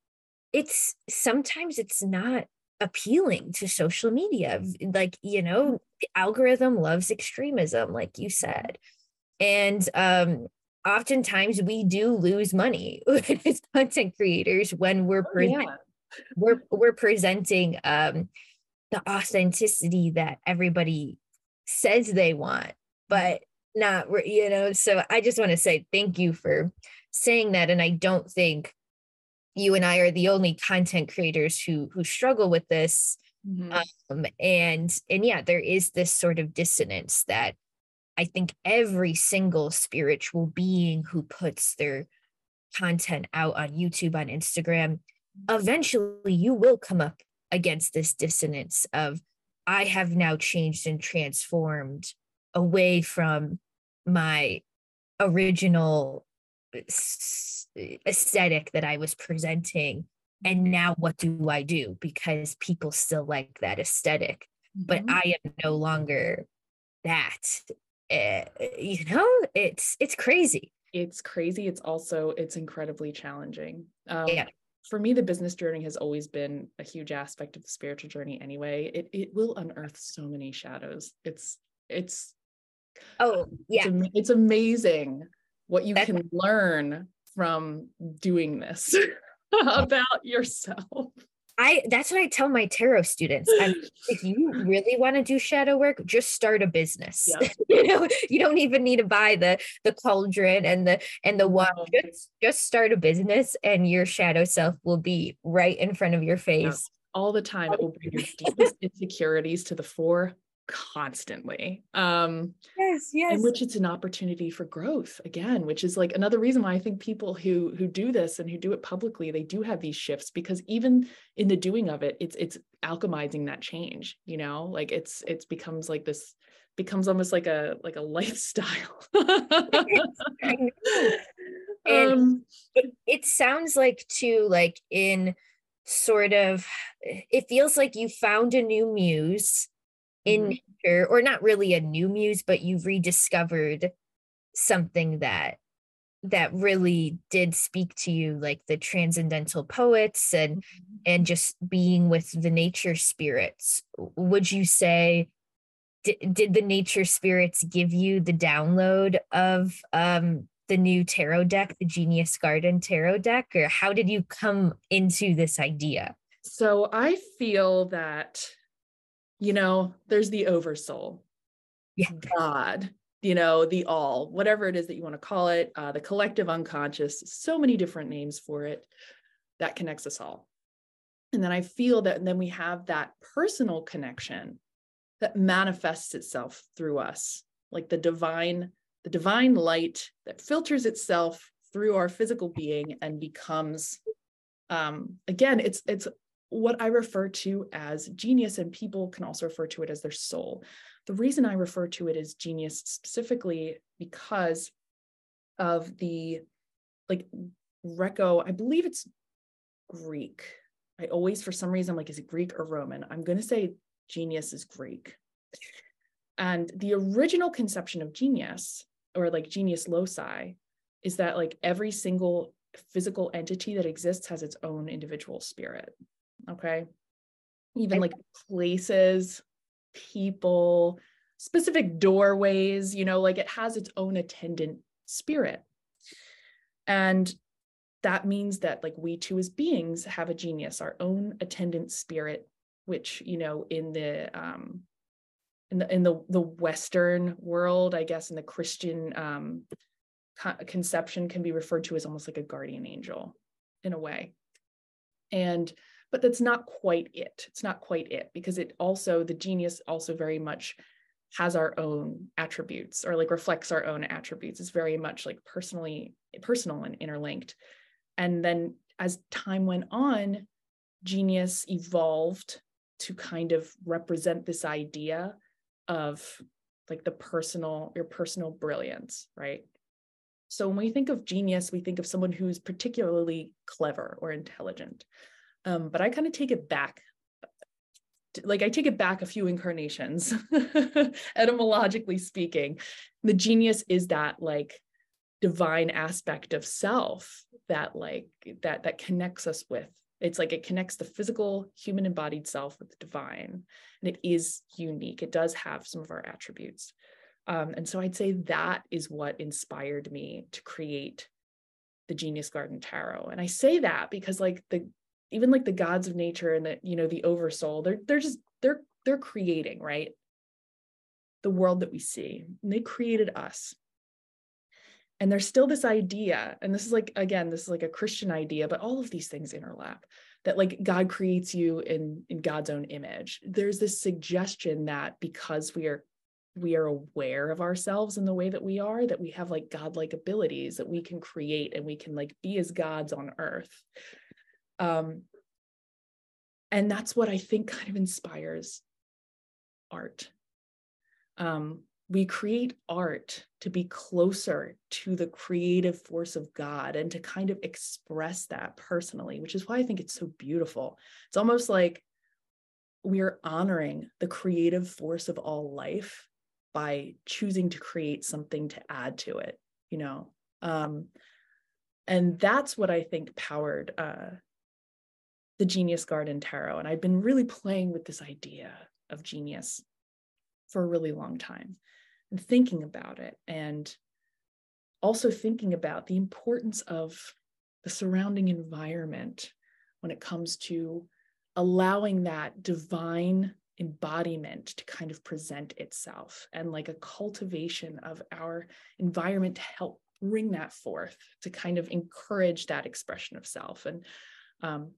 it's sometimes it's not appealing to social media like you know the algorithm loves extremism, like you said. And um, oftentimes we do lose money as content creators when we're pre- oh, yeah. we're we're presenting um, the authenticity that everybody says they want, but not you know. So I just want to say thank you for saying that, and I don't think you and I are the only content creators who who struggle with this. Mm-hmm. Um, and and yeah, there is this sort of dissonance that I think every single spiritual being who puts their content out on YouTube, on Instagram, eventually you will come up against this dissonance of, I have now changed and transformed away from my original aesthetic that I was presenting. And now what do I do? Because people still like that esthetic mm-hmm. but I am no longer that. Uh, you know, it's it's crazy. It's crazy. It's also it's incredibly challenging. Um, yeah. For me, the business journey has always been a huge aspect of the spiritual journey. Anyway, it it will unearth so many shadows. It's it's oh yeah, it's, it's amazing what you can learn from doing this about yourself. I that's what I tell my tarot students. I'm, if you really want to do shadow work, just start a business. Yeah. you know, you don't even need to buy the the cauldron and the and the wand. Just just start a business, and your shadow self will be right in front of your face. Yeah. All the time, it will bring your deepest insecurities to the fore constantly um yes yes. in which it's an opportunity for growth again which is like another reason why i think people who who do this and who do it publicly they do have these shifts because even in the doing of it it's it's alchemizing that change you know? Like it's it's becomes like this becomes almost like a like a lifestyle. Um, it, it sounds like too like in sort of it feels like you found a new muse in mm-hmm. nature or not really a new muse but you've rediscovered something that that really did speak to you like the transcendental poets and mm-hmm. and just being with the nature spirits would you say did, did the nature spirits give you the download of um the new tarot deck the genius garden tarot deck or how did you come into this idea so i feel that you know, there's the oversoul, yeah. God, you know, the all, whatever it is that you want to call it, uh, the collective unconscious, so many different names for it that connects us all. And then I feel that then we have that personal connection that manifests itself through us, like the divine, the divine light that filters itself through our physical being and becomes um again it's it's what I refer to as genius, and people can also refer to it as their soul. The reason I refer to it as genius specifically because of the like Greco, I believe it's Greek. I always, for some reason, I'm like, is it Greek or Roman? I'm going to say genius is Greek. And the original conception of genius, or like genius loci, is that like every single physical entity that exists has its own individual spirit. Okay. Even like places, people, specific doorways, you know, like it has its own attendant spirit. And that means that like we too as beings have a genius, our own attendant spirit, which, you know, in the um in the in the the Western world, I guess in the Christian um conception can be referred to as almost like a guardian angel in a way. And but that's not quite it. It's not quite it because it also, the genius also very much has our own attributes or like reflects our own attributes. It's very much like personally, personal and interlinked. And then as time went on, genius evolved to kind of represent this idea of like the personal, your personal brilliance, right? So when we think of genius, we think of someone who's particularly clever or intelligent. Um, but I kind of take it back. Like I take it back a few incarnations, etymologically speaking. The genius is that like divine aspect of self that like that that connects us with It's like it connects the physical human embodied self with the divine. And it is unique. It does have some of our attributes. Um, and so I'd say that is what inspired me to create the Genius Garden Tarot. And I say that because like the even like the gods of nature and the, you know, the oversoul, they're they're just they're they're creating, right? The world that we see. And they created us and there's still this idea and this is like again this is like a christian idea but all of these things interlap that like god creates you in in god's own image there's this suggestion that because we are we are aware of ourselves in the way that we are that we have like godlike abilities that we can create and we can like be as gods on earth um and that's what i think kind of inspires art um we create art to be closer to the creative force of God and to kind of express that personally, which is why I think it's so beautiful. It's almost like we are honoring the creative force of all life by choosing to create something to add to it, you know. Um, and that's what I think powered uh, the Genius Garden Tarot. And I've been really playing with this idea of genius for a really long time and thinking about it and also thinking about the importance of the surrounding environment when it comes to allowing that divine embodiment to kind of present itself and like a cultivation of our environment to help bring that forth to kind of encourage that expression of self and um,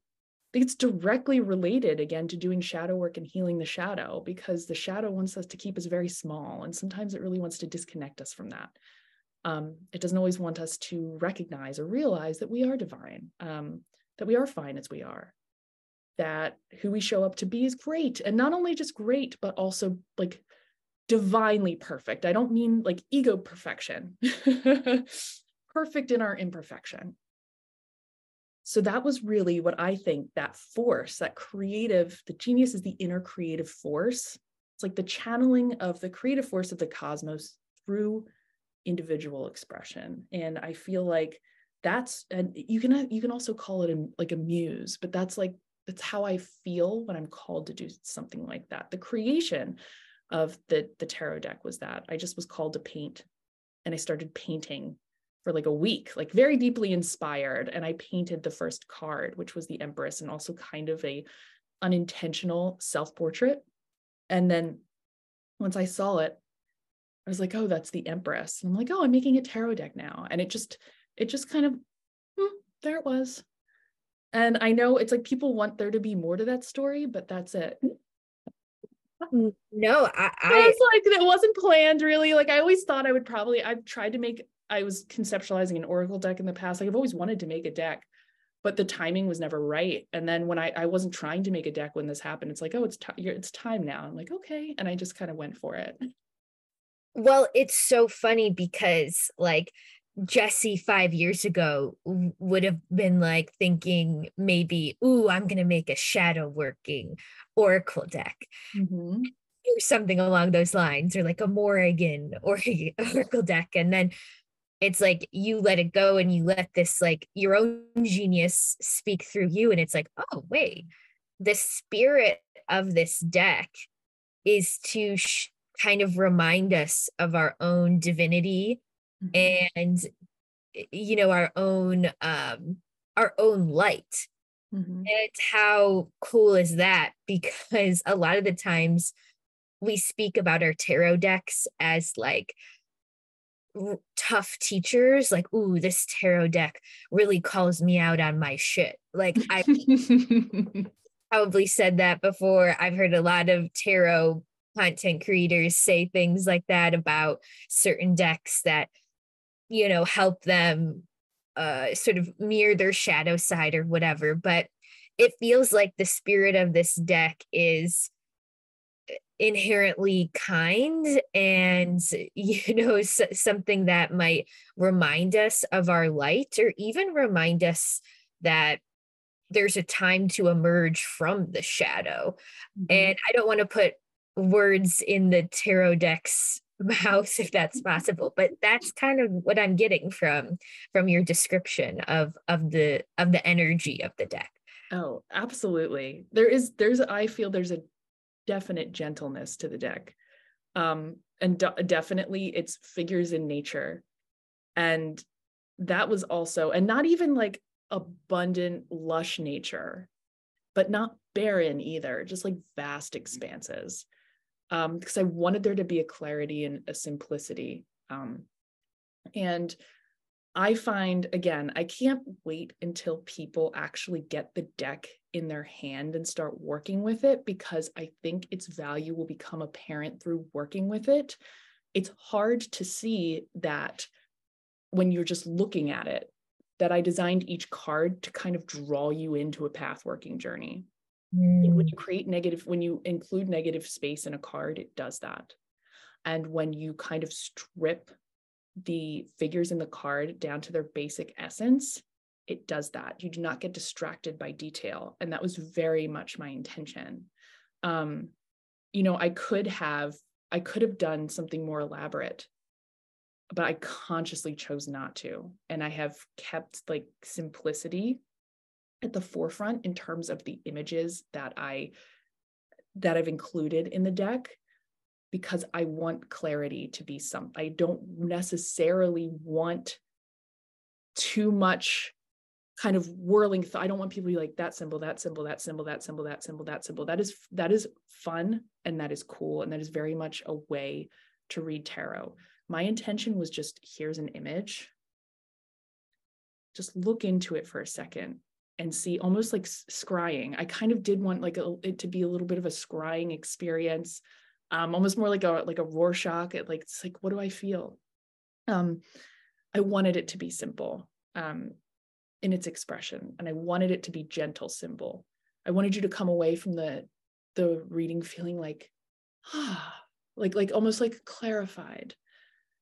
it's directly related again to doing shadow work and healing the shadow because the shadow wants us to keep us very small and sometimes it really wants to disconnect us from that. Um, it doesn't always want us to recognize or realize that we are divine um, that we are fine as we are that who we show up to be is great and not only just great but also like divinely perfect. I don't mean like ego perfection. Perfect in our imperfection so that was really what I think that force, that creative, the genius is the inner creative force. It's like the channeling of the creative force of the cosmos through individual expression. And I feel like that's and you can you can also call it a, like a muse, but that's like that's how I feel when I'm called to do something like that. The creation of the the tarot deck was that I just was called to paint and I started painting for like a week, like very deeply inspired. And I painted the first card, which was the Empress, and also kind of a unintentional self-portrait. And then once I saw it, I was like, oh, that's the Empress. And I'm like, oh, I'm making a tarot deck now. And it just, it just kind of, hmm, there it was. And I know it's like people want there to be more to that story, but that's it. No, I, I was like it wasn't planned really. Like I always thought I would probably I've tried to make I was conceptualizing an Oracle deck in the past. Like I've always wanted to make a deck, but the timing was never right. And then when I I wasn't trying to make a deck when this happened, it's like, oh, it's time. It's time now. I'm like, okay, and I just kind of went for it. Well, it's so funny because like Jessi five years ago would have been like thinking maybe, ooh, I'm gonna make a shadow working Oracle deck. Mm-hmm. Or something along those lines, or like a Morrigan or Oracle deck. And then it's like you let it go and you let this like your own genius speak through you and it's like oh wait the spirit of this deck is to sh- kind of remind us of our own divinity mm-hmm. and you know our own um our own light mm-hmm. and how cool is that because a lot of the times we speak about our tarot decks as like tough teachers like ooh this tarot deck really calls me out on my shit. Like i probably said that before. I've heard a lot of tarot content creators say things like that about certain decks that you know help them uh sort of mirror their shadow side or whatever but it feels like the spirit of this deck is inherently kind and you know something that might remind us of our light or even remind us that there's a time to emerge from the shadow mm-hmm. and i don't want to put words in the tarot deck's mouth if that's possible but that's kind of what i'm getting from from your description of of the of the energy of the deck Oh, absolutely. There is there's I feel there's a definite gentleness to the deck. Um and de- definitely it's figures in nature. And that was also and not even like abundant lush nature, but not barren either, just like vast expanses. Um because I wanted there to be a clarity and a simplicity. Um and I find, again, I can't wait until people actually get the deck in their hand and start working with it because I think its value will become apparent through working with it. It's hard to see that when you're just looking at it, that I designed each card to kind of draw you into a path working journey. Mm. When you create negative, when you include negative space in a card, it does that. And when you kind of strip the figures in the card down to their basic essence, it does that. You do not get distracted by detail. And that was very much my intention. Um, you know, I could have, I could have done something more elaborate, but I consciously chose not to. And I have kept like simplicity at the forefront in terms of the images that I that I've included in the deck because I want clarity to be some I don't necessarily want too much kind of whirling I don't want people to be like that symbol that symbol that symbol that symbol that symbol that symbol that is that is fun and that is cool and that is very much a way to read tarot. My intention was just here's an image. Just look into it for a second and see almost like scrying. I kind of did want like a, it to be a little bit of a scrying experience um, almost more like a like a Rorschach. It like it's like what do I feel? Um, I wanted it to be simple um, in its expression, and I wanted it to be gentle symbol. I wanted you to come away from the the reading feeling like ah, like like almost like clarified.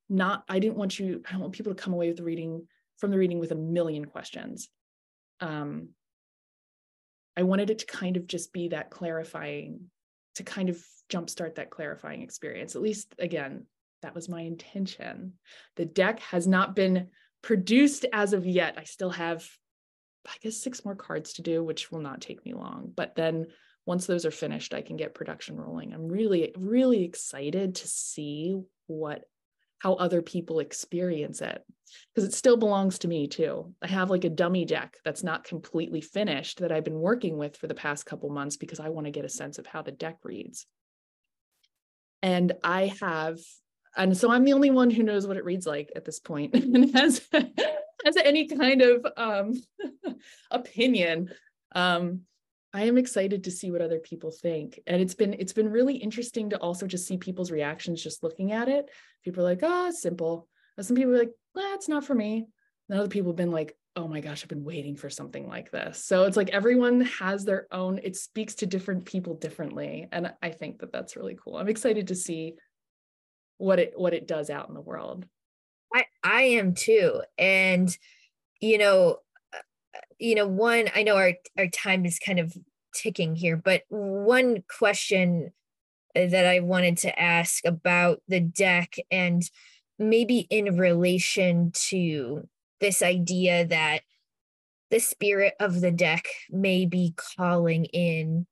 Not I didn't want you. I don't want people to come away with the reading from the reading with a million questions. Um, I wanted it to kind of just be that clarifying, to kind of jumpstart that clarifying experience. At least, again, that was my intention. The deck has not been produced as of yet. I still have, I guess, six more cards to do, which will not take me long. But then once those are finished, I can get production rolling. I'm really, really excited to see what how other people experience it because it still belongs to me too. I have like a dummy deck that's not completely finished that I've been working with for the past couple months because I want to get a sense of how the deck reads and I have, and so I'm the only one who knows what it reads like at this point and has has any kind of um, opinion. Um, I am excited to see what other people think, and it's been it's been really interesting to also just see people's reactions just looking at it. People are like, "Oh, it's simple." And some people are like, that's it's not for me." And other people have been like, oh my gosh, I've been waiting for something like this. So it's like everyone has their own, it speaks to different people differently. And I think that that's really cool. I'm excited to see what it what it does out in the world. I I am too. And you know, you know, one, I know our our time is kind of ticking here, but one question that I wanted to ask about the deck and maybe in relation to this idea that the spirit of the deck may be calling in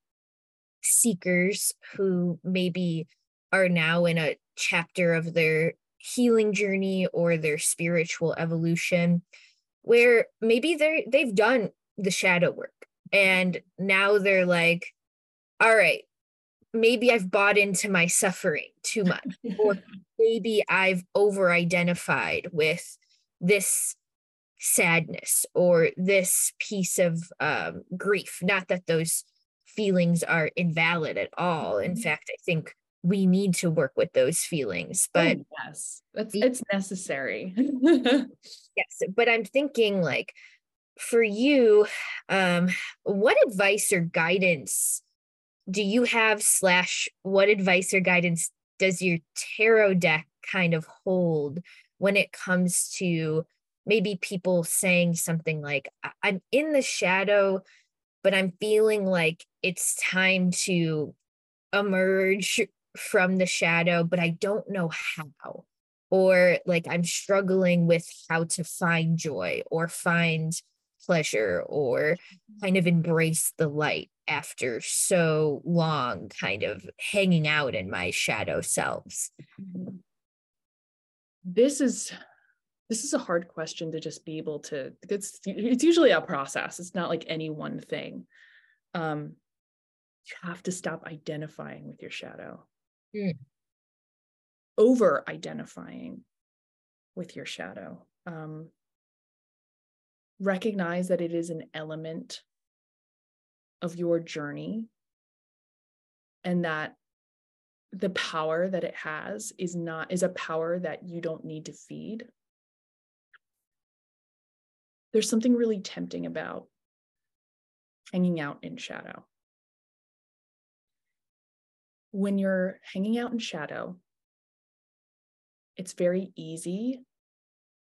seekers who maybe are now in a chapter of their healing journey or their spiritual evolution where maybe they're they've done the shadow work and now they're like all right maybe i've bought into my suffering too much or maybe i've over identified with this sadness or this piece of um, grief. Not that those feelings are invalid at all. In mm-hmm. fact, I think we need to work with those feelings. But oh, yes, that's it's necessary. yes, but I'm thinking like for you, um, what advice or guidance do you have slash what advice or guidance does your tarot deck kind of hold when it comes to maybe people saying something like i'm in the shadow but i'm feeling like it's time to emerge from the shadow but i don't know how. Or like i'm struggling with how to find joy or find pleasure or kind of embrace the light after so long kind of hanging out in my shadow selves. Mm-hmm. this is this is a hard question to just be able to it's it's usually a process. It's not like any one thing. Um you have to stop identifying with your shadow mm. over identifying with your shadow um recognize that it is an element of your journey and that the power that it has is not is a power that you don't need to feed there's something really tempting about hanging out in shadow when you're hanging out in shadow it's very easy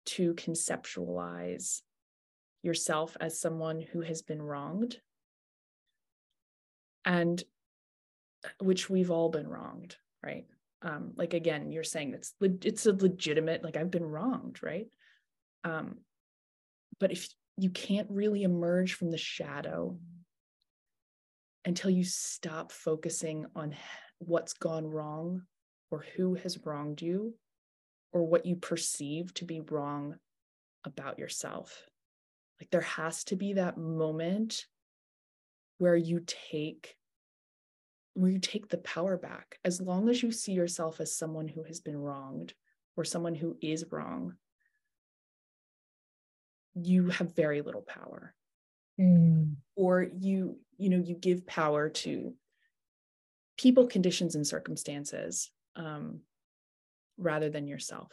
to conceptualize yourself as someone who has been wronged and uh, which we've all been wronged right? Um like again you're saying it's it's a legitimate like i've been wronged right? Um but if you can't really emerge from the shadow until you stop focusing on what's gone wrong or who has wronged you or what you perceive to be wrong about yourself. Like there has to be that moment where you take where you take the power back. As long as you see yourself as someone who has been wronged or someone who is wrong you have very little power. Mm. or you you know you give power to people conditions and circumstances um, rather than yourself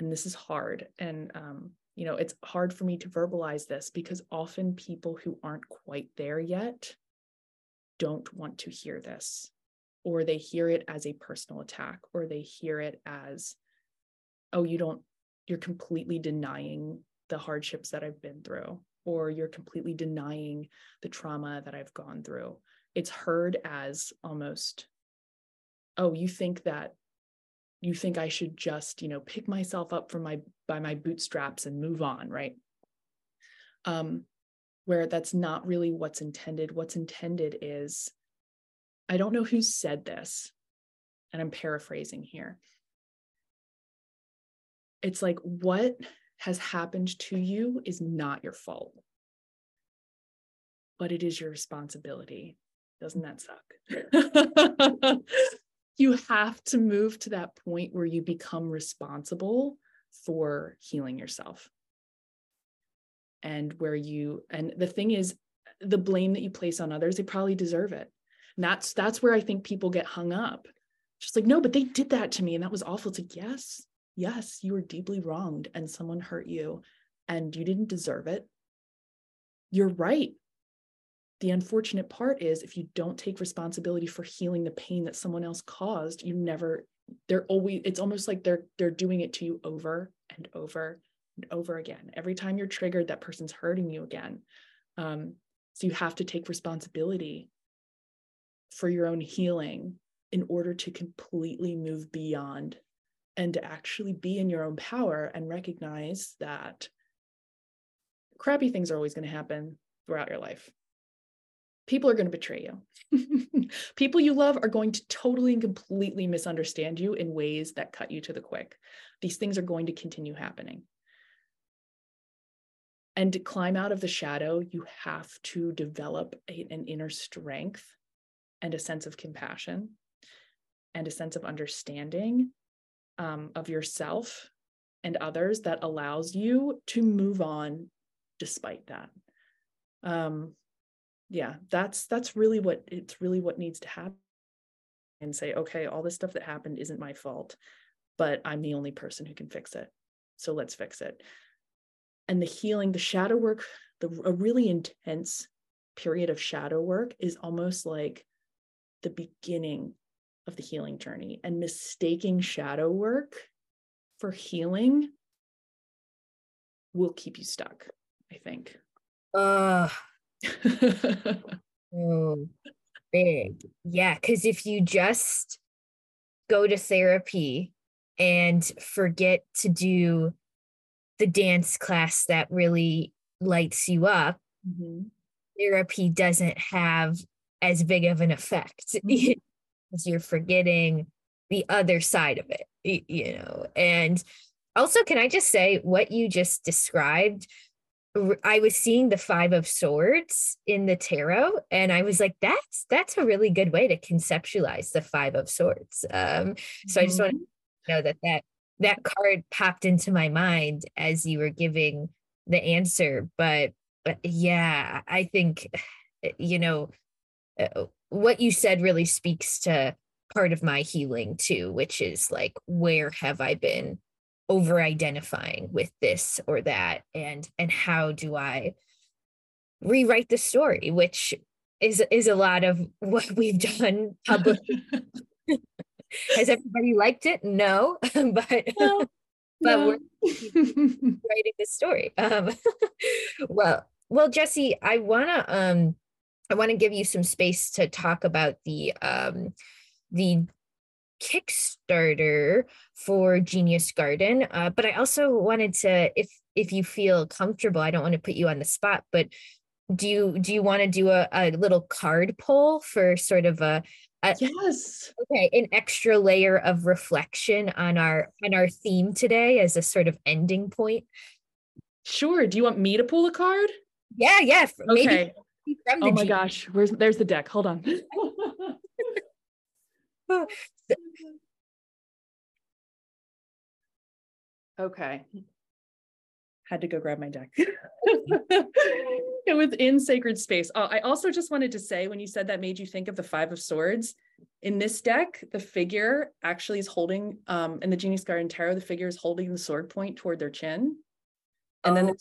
and this is hard and um, you know, it's hard for me to verbalize this because often people who aren't quite there yet don't want to hear this, or they hear it as a personal attack, or they hear it as, oh, you don't, you're completely denying the hardships that I've been through, or you're completely denying the trauma that I've gone through. It's heard as almost, oh, you think that you think I should just, you know, pick myself up from my by my bootstraps and move on, right? Um, where that's not really what's intended. What's intended is, I don't know who said this, and I'm paraphrasing here. It's like what has happened to you is not your fault, but it is your responsibility. Doesn't that suck? you have to move to that point where you become responsible for healing yourself. And where you and the thing is the blame that you place on others they probably deserve it. And that's that's where i think people get hung up. Just like no but they did that to me and that was awful. To yes yes you were deeply wronged and someone hurt you and you didn't deserve it. You're right the unfortunate part is if you don't take responsibility for healing the pain that someone else caused you never they're always it's almost like they're they're doing it to you over and over and over again. Every time you're triggered that person's hurting you again. Um, so you have to take responsibility for your own healing in order to completely move beyond and to actually be in your own power and recognize that crappy things are always going to happen throughout your life people are going to betray you. people you love are going to totally and completely misunderstand you in ways that cut you to the quick. These things are going to continue happening. And to climb out of the shadow, you have to develop a, an inner strength and a sense of compassion and a sense of understanding um, of yourself and others that allows you to move on despite that. Um, yeah that's that's really what it's really what needs to happen and say okay all this stuff that happened isn't my fault but i'm the only person who can fix it so let's fix it. And the healing the shadow work the a really intense period of shadow work is almost like the beginning of the healing journey and mistaking shadow work for healing will keep you stuck i think. Uh oh, big. Yeah. Because if you just go to therapy and forget to do the dance class that really lights you up, mm-hmm. therapy doesn't have as big of an effect mm-hmm. as you're forgetting the other side of it, you know. And also, can I just say what you just described? I was seeing the five of swords in the tarot, and I was like, "That's that's a really good way to conceptualize the five of swords." Um, so mm-hmm. I just want to mm-hmm. know that that that card popped into my mind as you were giving the answer. But, but yeah, I think you know uh, what you said really speaks to part of my healing too, which is like, where have I been over identifying with this or that and and how do i rewrite the story which is is a lot of what we've done publicly. Has everybody liked it? No but no, but no. we're writing the story. Um well well jessi i want to um i want to give you some space to talk about the um the Kickstarter for Genius Garden. Uh, but I also wanted to, if if you feel comfortable, I don't want to put you on the spot, but do you do you want to do a, a little card pull for sort of a, a yes. Okay an extra layer of reflection on our on our theme today as a sort of ending point? Sure. Do you want me to pull a card? Yeah yeah okay. oh my gosh where's there's the deck. Hold on okay. Had to go grab my deck. it was in sacred space. Oh, I also just wanted to say when you said that made you think of the Five of Swords. In this deck, the figure actually is holding, um, in the Genius Garden Tarot, the figure is holding the sword point toward their chin. And oh. then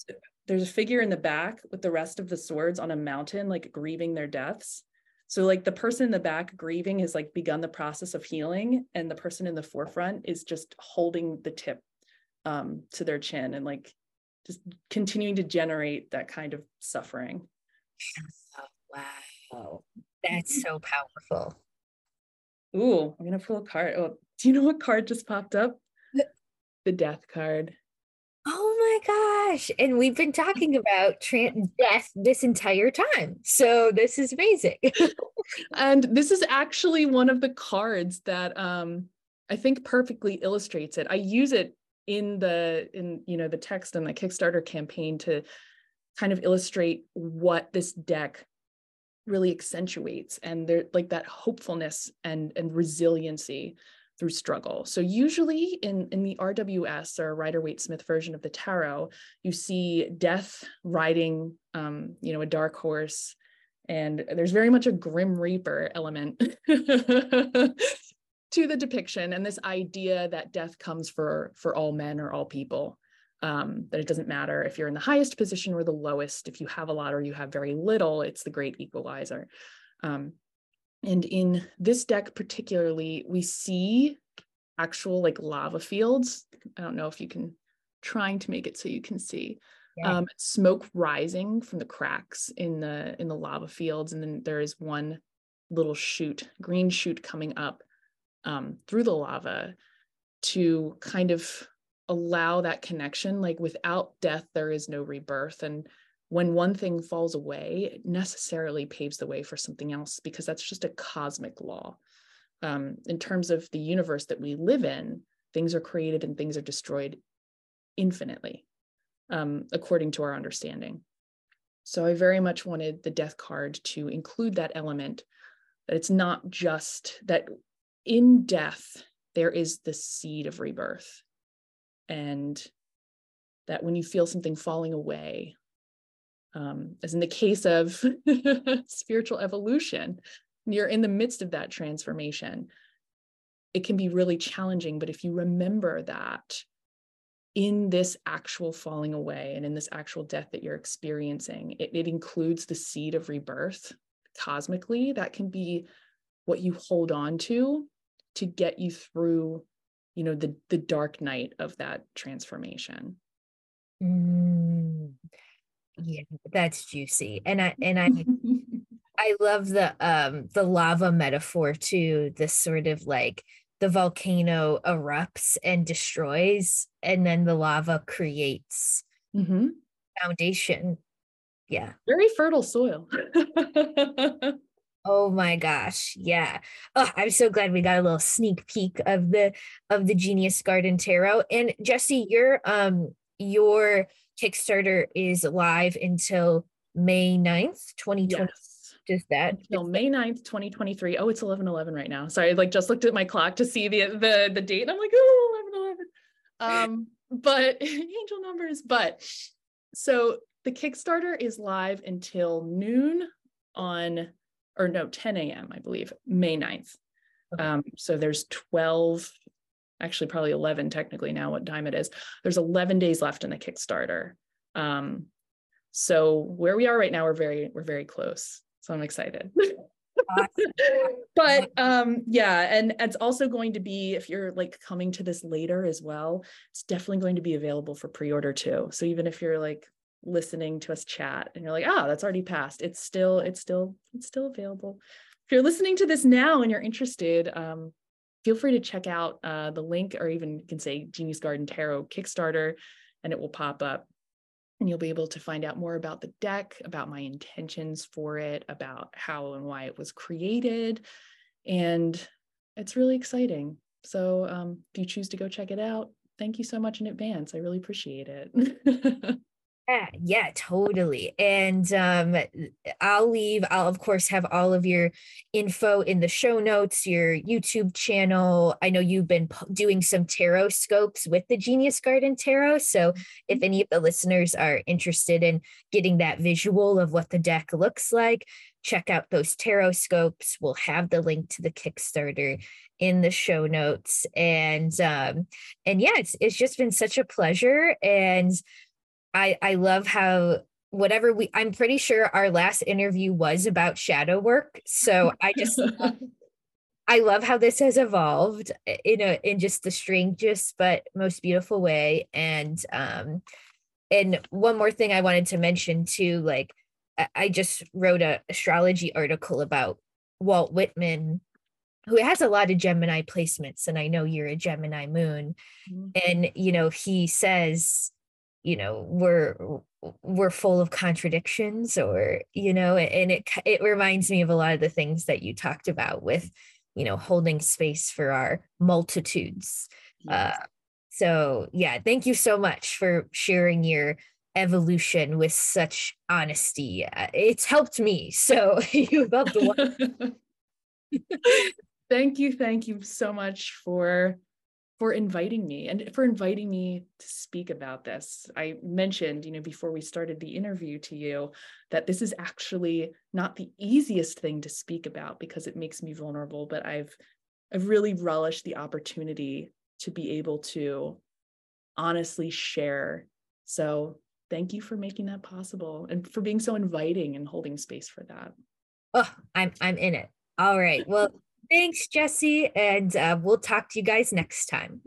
there's a figure in the back with the rest of the swords on a mountain, like grieving their deaths. So like the person in the back grieving has like begun the process of healing and the person in the forefront is just holding the tip um, to their chin and like just continuing to generate that kind of suffering. Oh, wow. That's so powerful. Ooh, I'm gonna pull a card. Oh, do you know what card just popped up? The death card. My gosh. And we've been talking about trans death this entire time. So this is amazing. and this is actually one of the cards that um I think perfectly illustrates it. I use it in the in you know the text and the Kickstarter campaign to kind of illustrate what this deck really accentuates and there like that hopefulness and and resiliency through struggle. So usually in, in the RWS or Rider Waite Smith version of the tarot, you see death riding, um, you know, a dark horse, and there's very much a grim reaper element to the depiction, and this idea that death comes for for all men or all people. Um, that it doesn't matter if you're in the highest position or the lowest, if you have a lot or you have very little, it's the great equalizer. Um, and in this deck particularly, we see actual like lava fields. I don't know if you can trying to make it so you can see. Yeah. Um, smoke rising from the cracks in the in the lava fields, and then there is one little shoot, green shoot coming up um, through the lava to kind of allow that connection. Like without death, there is no rebirth, and when one thing falls away, it necessarily paves the way for something else because that's just a cosmic law. Um, in terms of the universe that we live in, things are created and things are destroyed infinitely, um, according to our understanding. So I very much wanted the death card to include that element that it's not just that in death, there is the seed of rebirth. And that when you feel something falling away, um, as in the case of spiritual evolution, you're in the midst of that transformation. It can be really challenging, but if you remember that in this actual falling away and in this actual death that you're experiencing, it, it includes the seed of rebirth cosmically. That can be what you hold on to to get you through you know the the dark night of that transformation mm yeah that's juicy and i and i i love the um the lava metaphor too this sort of like the volcano erupts and destroys and then the lava creates mm-hmm. foundation yeah. Very fertile soil. oh my gosh. Yeah. Oh, I'm so glad we got a little sneak peek of the of the Genius Garden Tarot. And Jessi, your um your Kickstarter is live until May 9th, 2020. Yes. Is that until May 9th, 2023. Oh, it's 11 11 right now. Sorry, I like just looked at my clock to see the the the date. And I'm like, oh, 11 11. Um, but angel numbers, but so the Kickstarter is live until noon on, or no, 10 a.m., I believe, May 9th. Okay. Um, so there's 12, actually probably 11 technically now, what time it is. There's 11 days left in the Kickstarter. Um, so where we are right now, we're very, we're very close. So I'm excited. but um yeah and it's also going to be if you're like coming to this later as well it's definitely going to be available for pre-order too so even if you're like listening to us chat and you're like, oh, that's already passed. It's still, it's still, it's still available. If you're listening to this now and you're interested, um, feel free to check out uh, the link or even you can say Genius Garden Tarot Kickstarter and it will pop up and you'll be able to find out more about the deck, about my intentions for it, about how and why it was created. And it's really exciting. So um, if you choose to go check it out, thank you so much in advance. I really appreciate it. Yeah, yeah, totally. And um, I'll leave, I'll of course have all of your info in the show notes, your YouTube channel. I know you've been doing some tarot scopes with the Genius Garden Tarot. So if mm-hmm. any of the listeners are interested in getting that visual of what the deck looks like, check out those tarot scopes. We'll have the link to the Kickstarter in the show notes. And um, and yeah, it's it's just been such a pleasure. And I I love how whatever we I'm pretty sure our last interview was about shadow work. So I just I love how this has evolved in a in just the strangest but most beautiful way. And um and one more thing I wanted to mention too, like I just wrote a astrology article about Walt Whitman, who has a lot of Gemini placements, and I know you're a Gemini moon. Mm-hmm. And you know, he says you know we're we're full of contradictions or you know and it it reminds me of a lot of the things that you talked about with you know holding space for our multitudes. Uh, yes. uh, so yeah thank you so much for sharing your evolution with such honesty. Uh, it's helped me so you love the thank you thank you so much for for inviting me and for inviting me to speak about this. I mentioned, you know, before we started the interview to you that this is actually not the easiest thing to speak about because it makes me vulnerable, but I've I've really relished the opportunity to be able to honestly share. So, thank you for making that possible and for being so inviting and holding space for that. Oh, I'm I'm in it. All right. Well, Thanks, Jessi. And uh, we'll talk to you guys next time.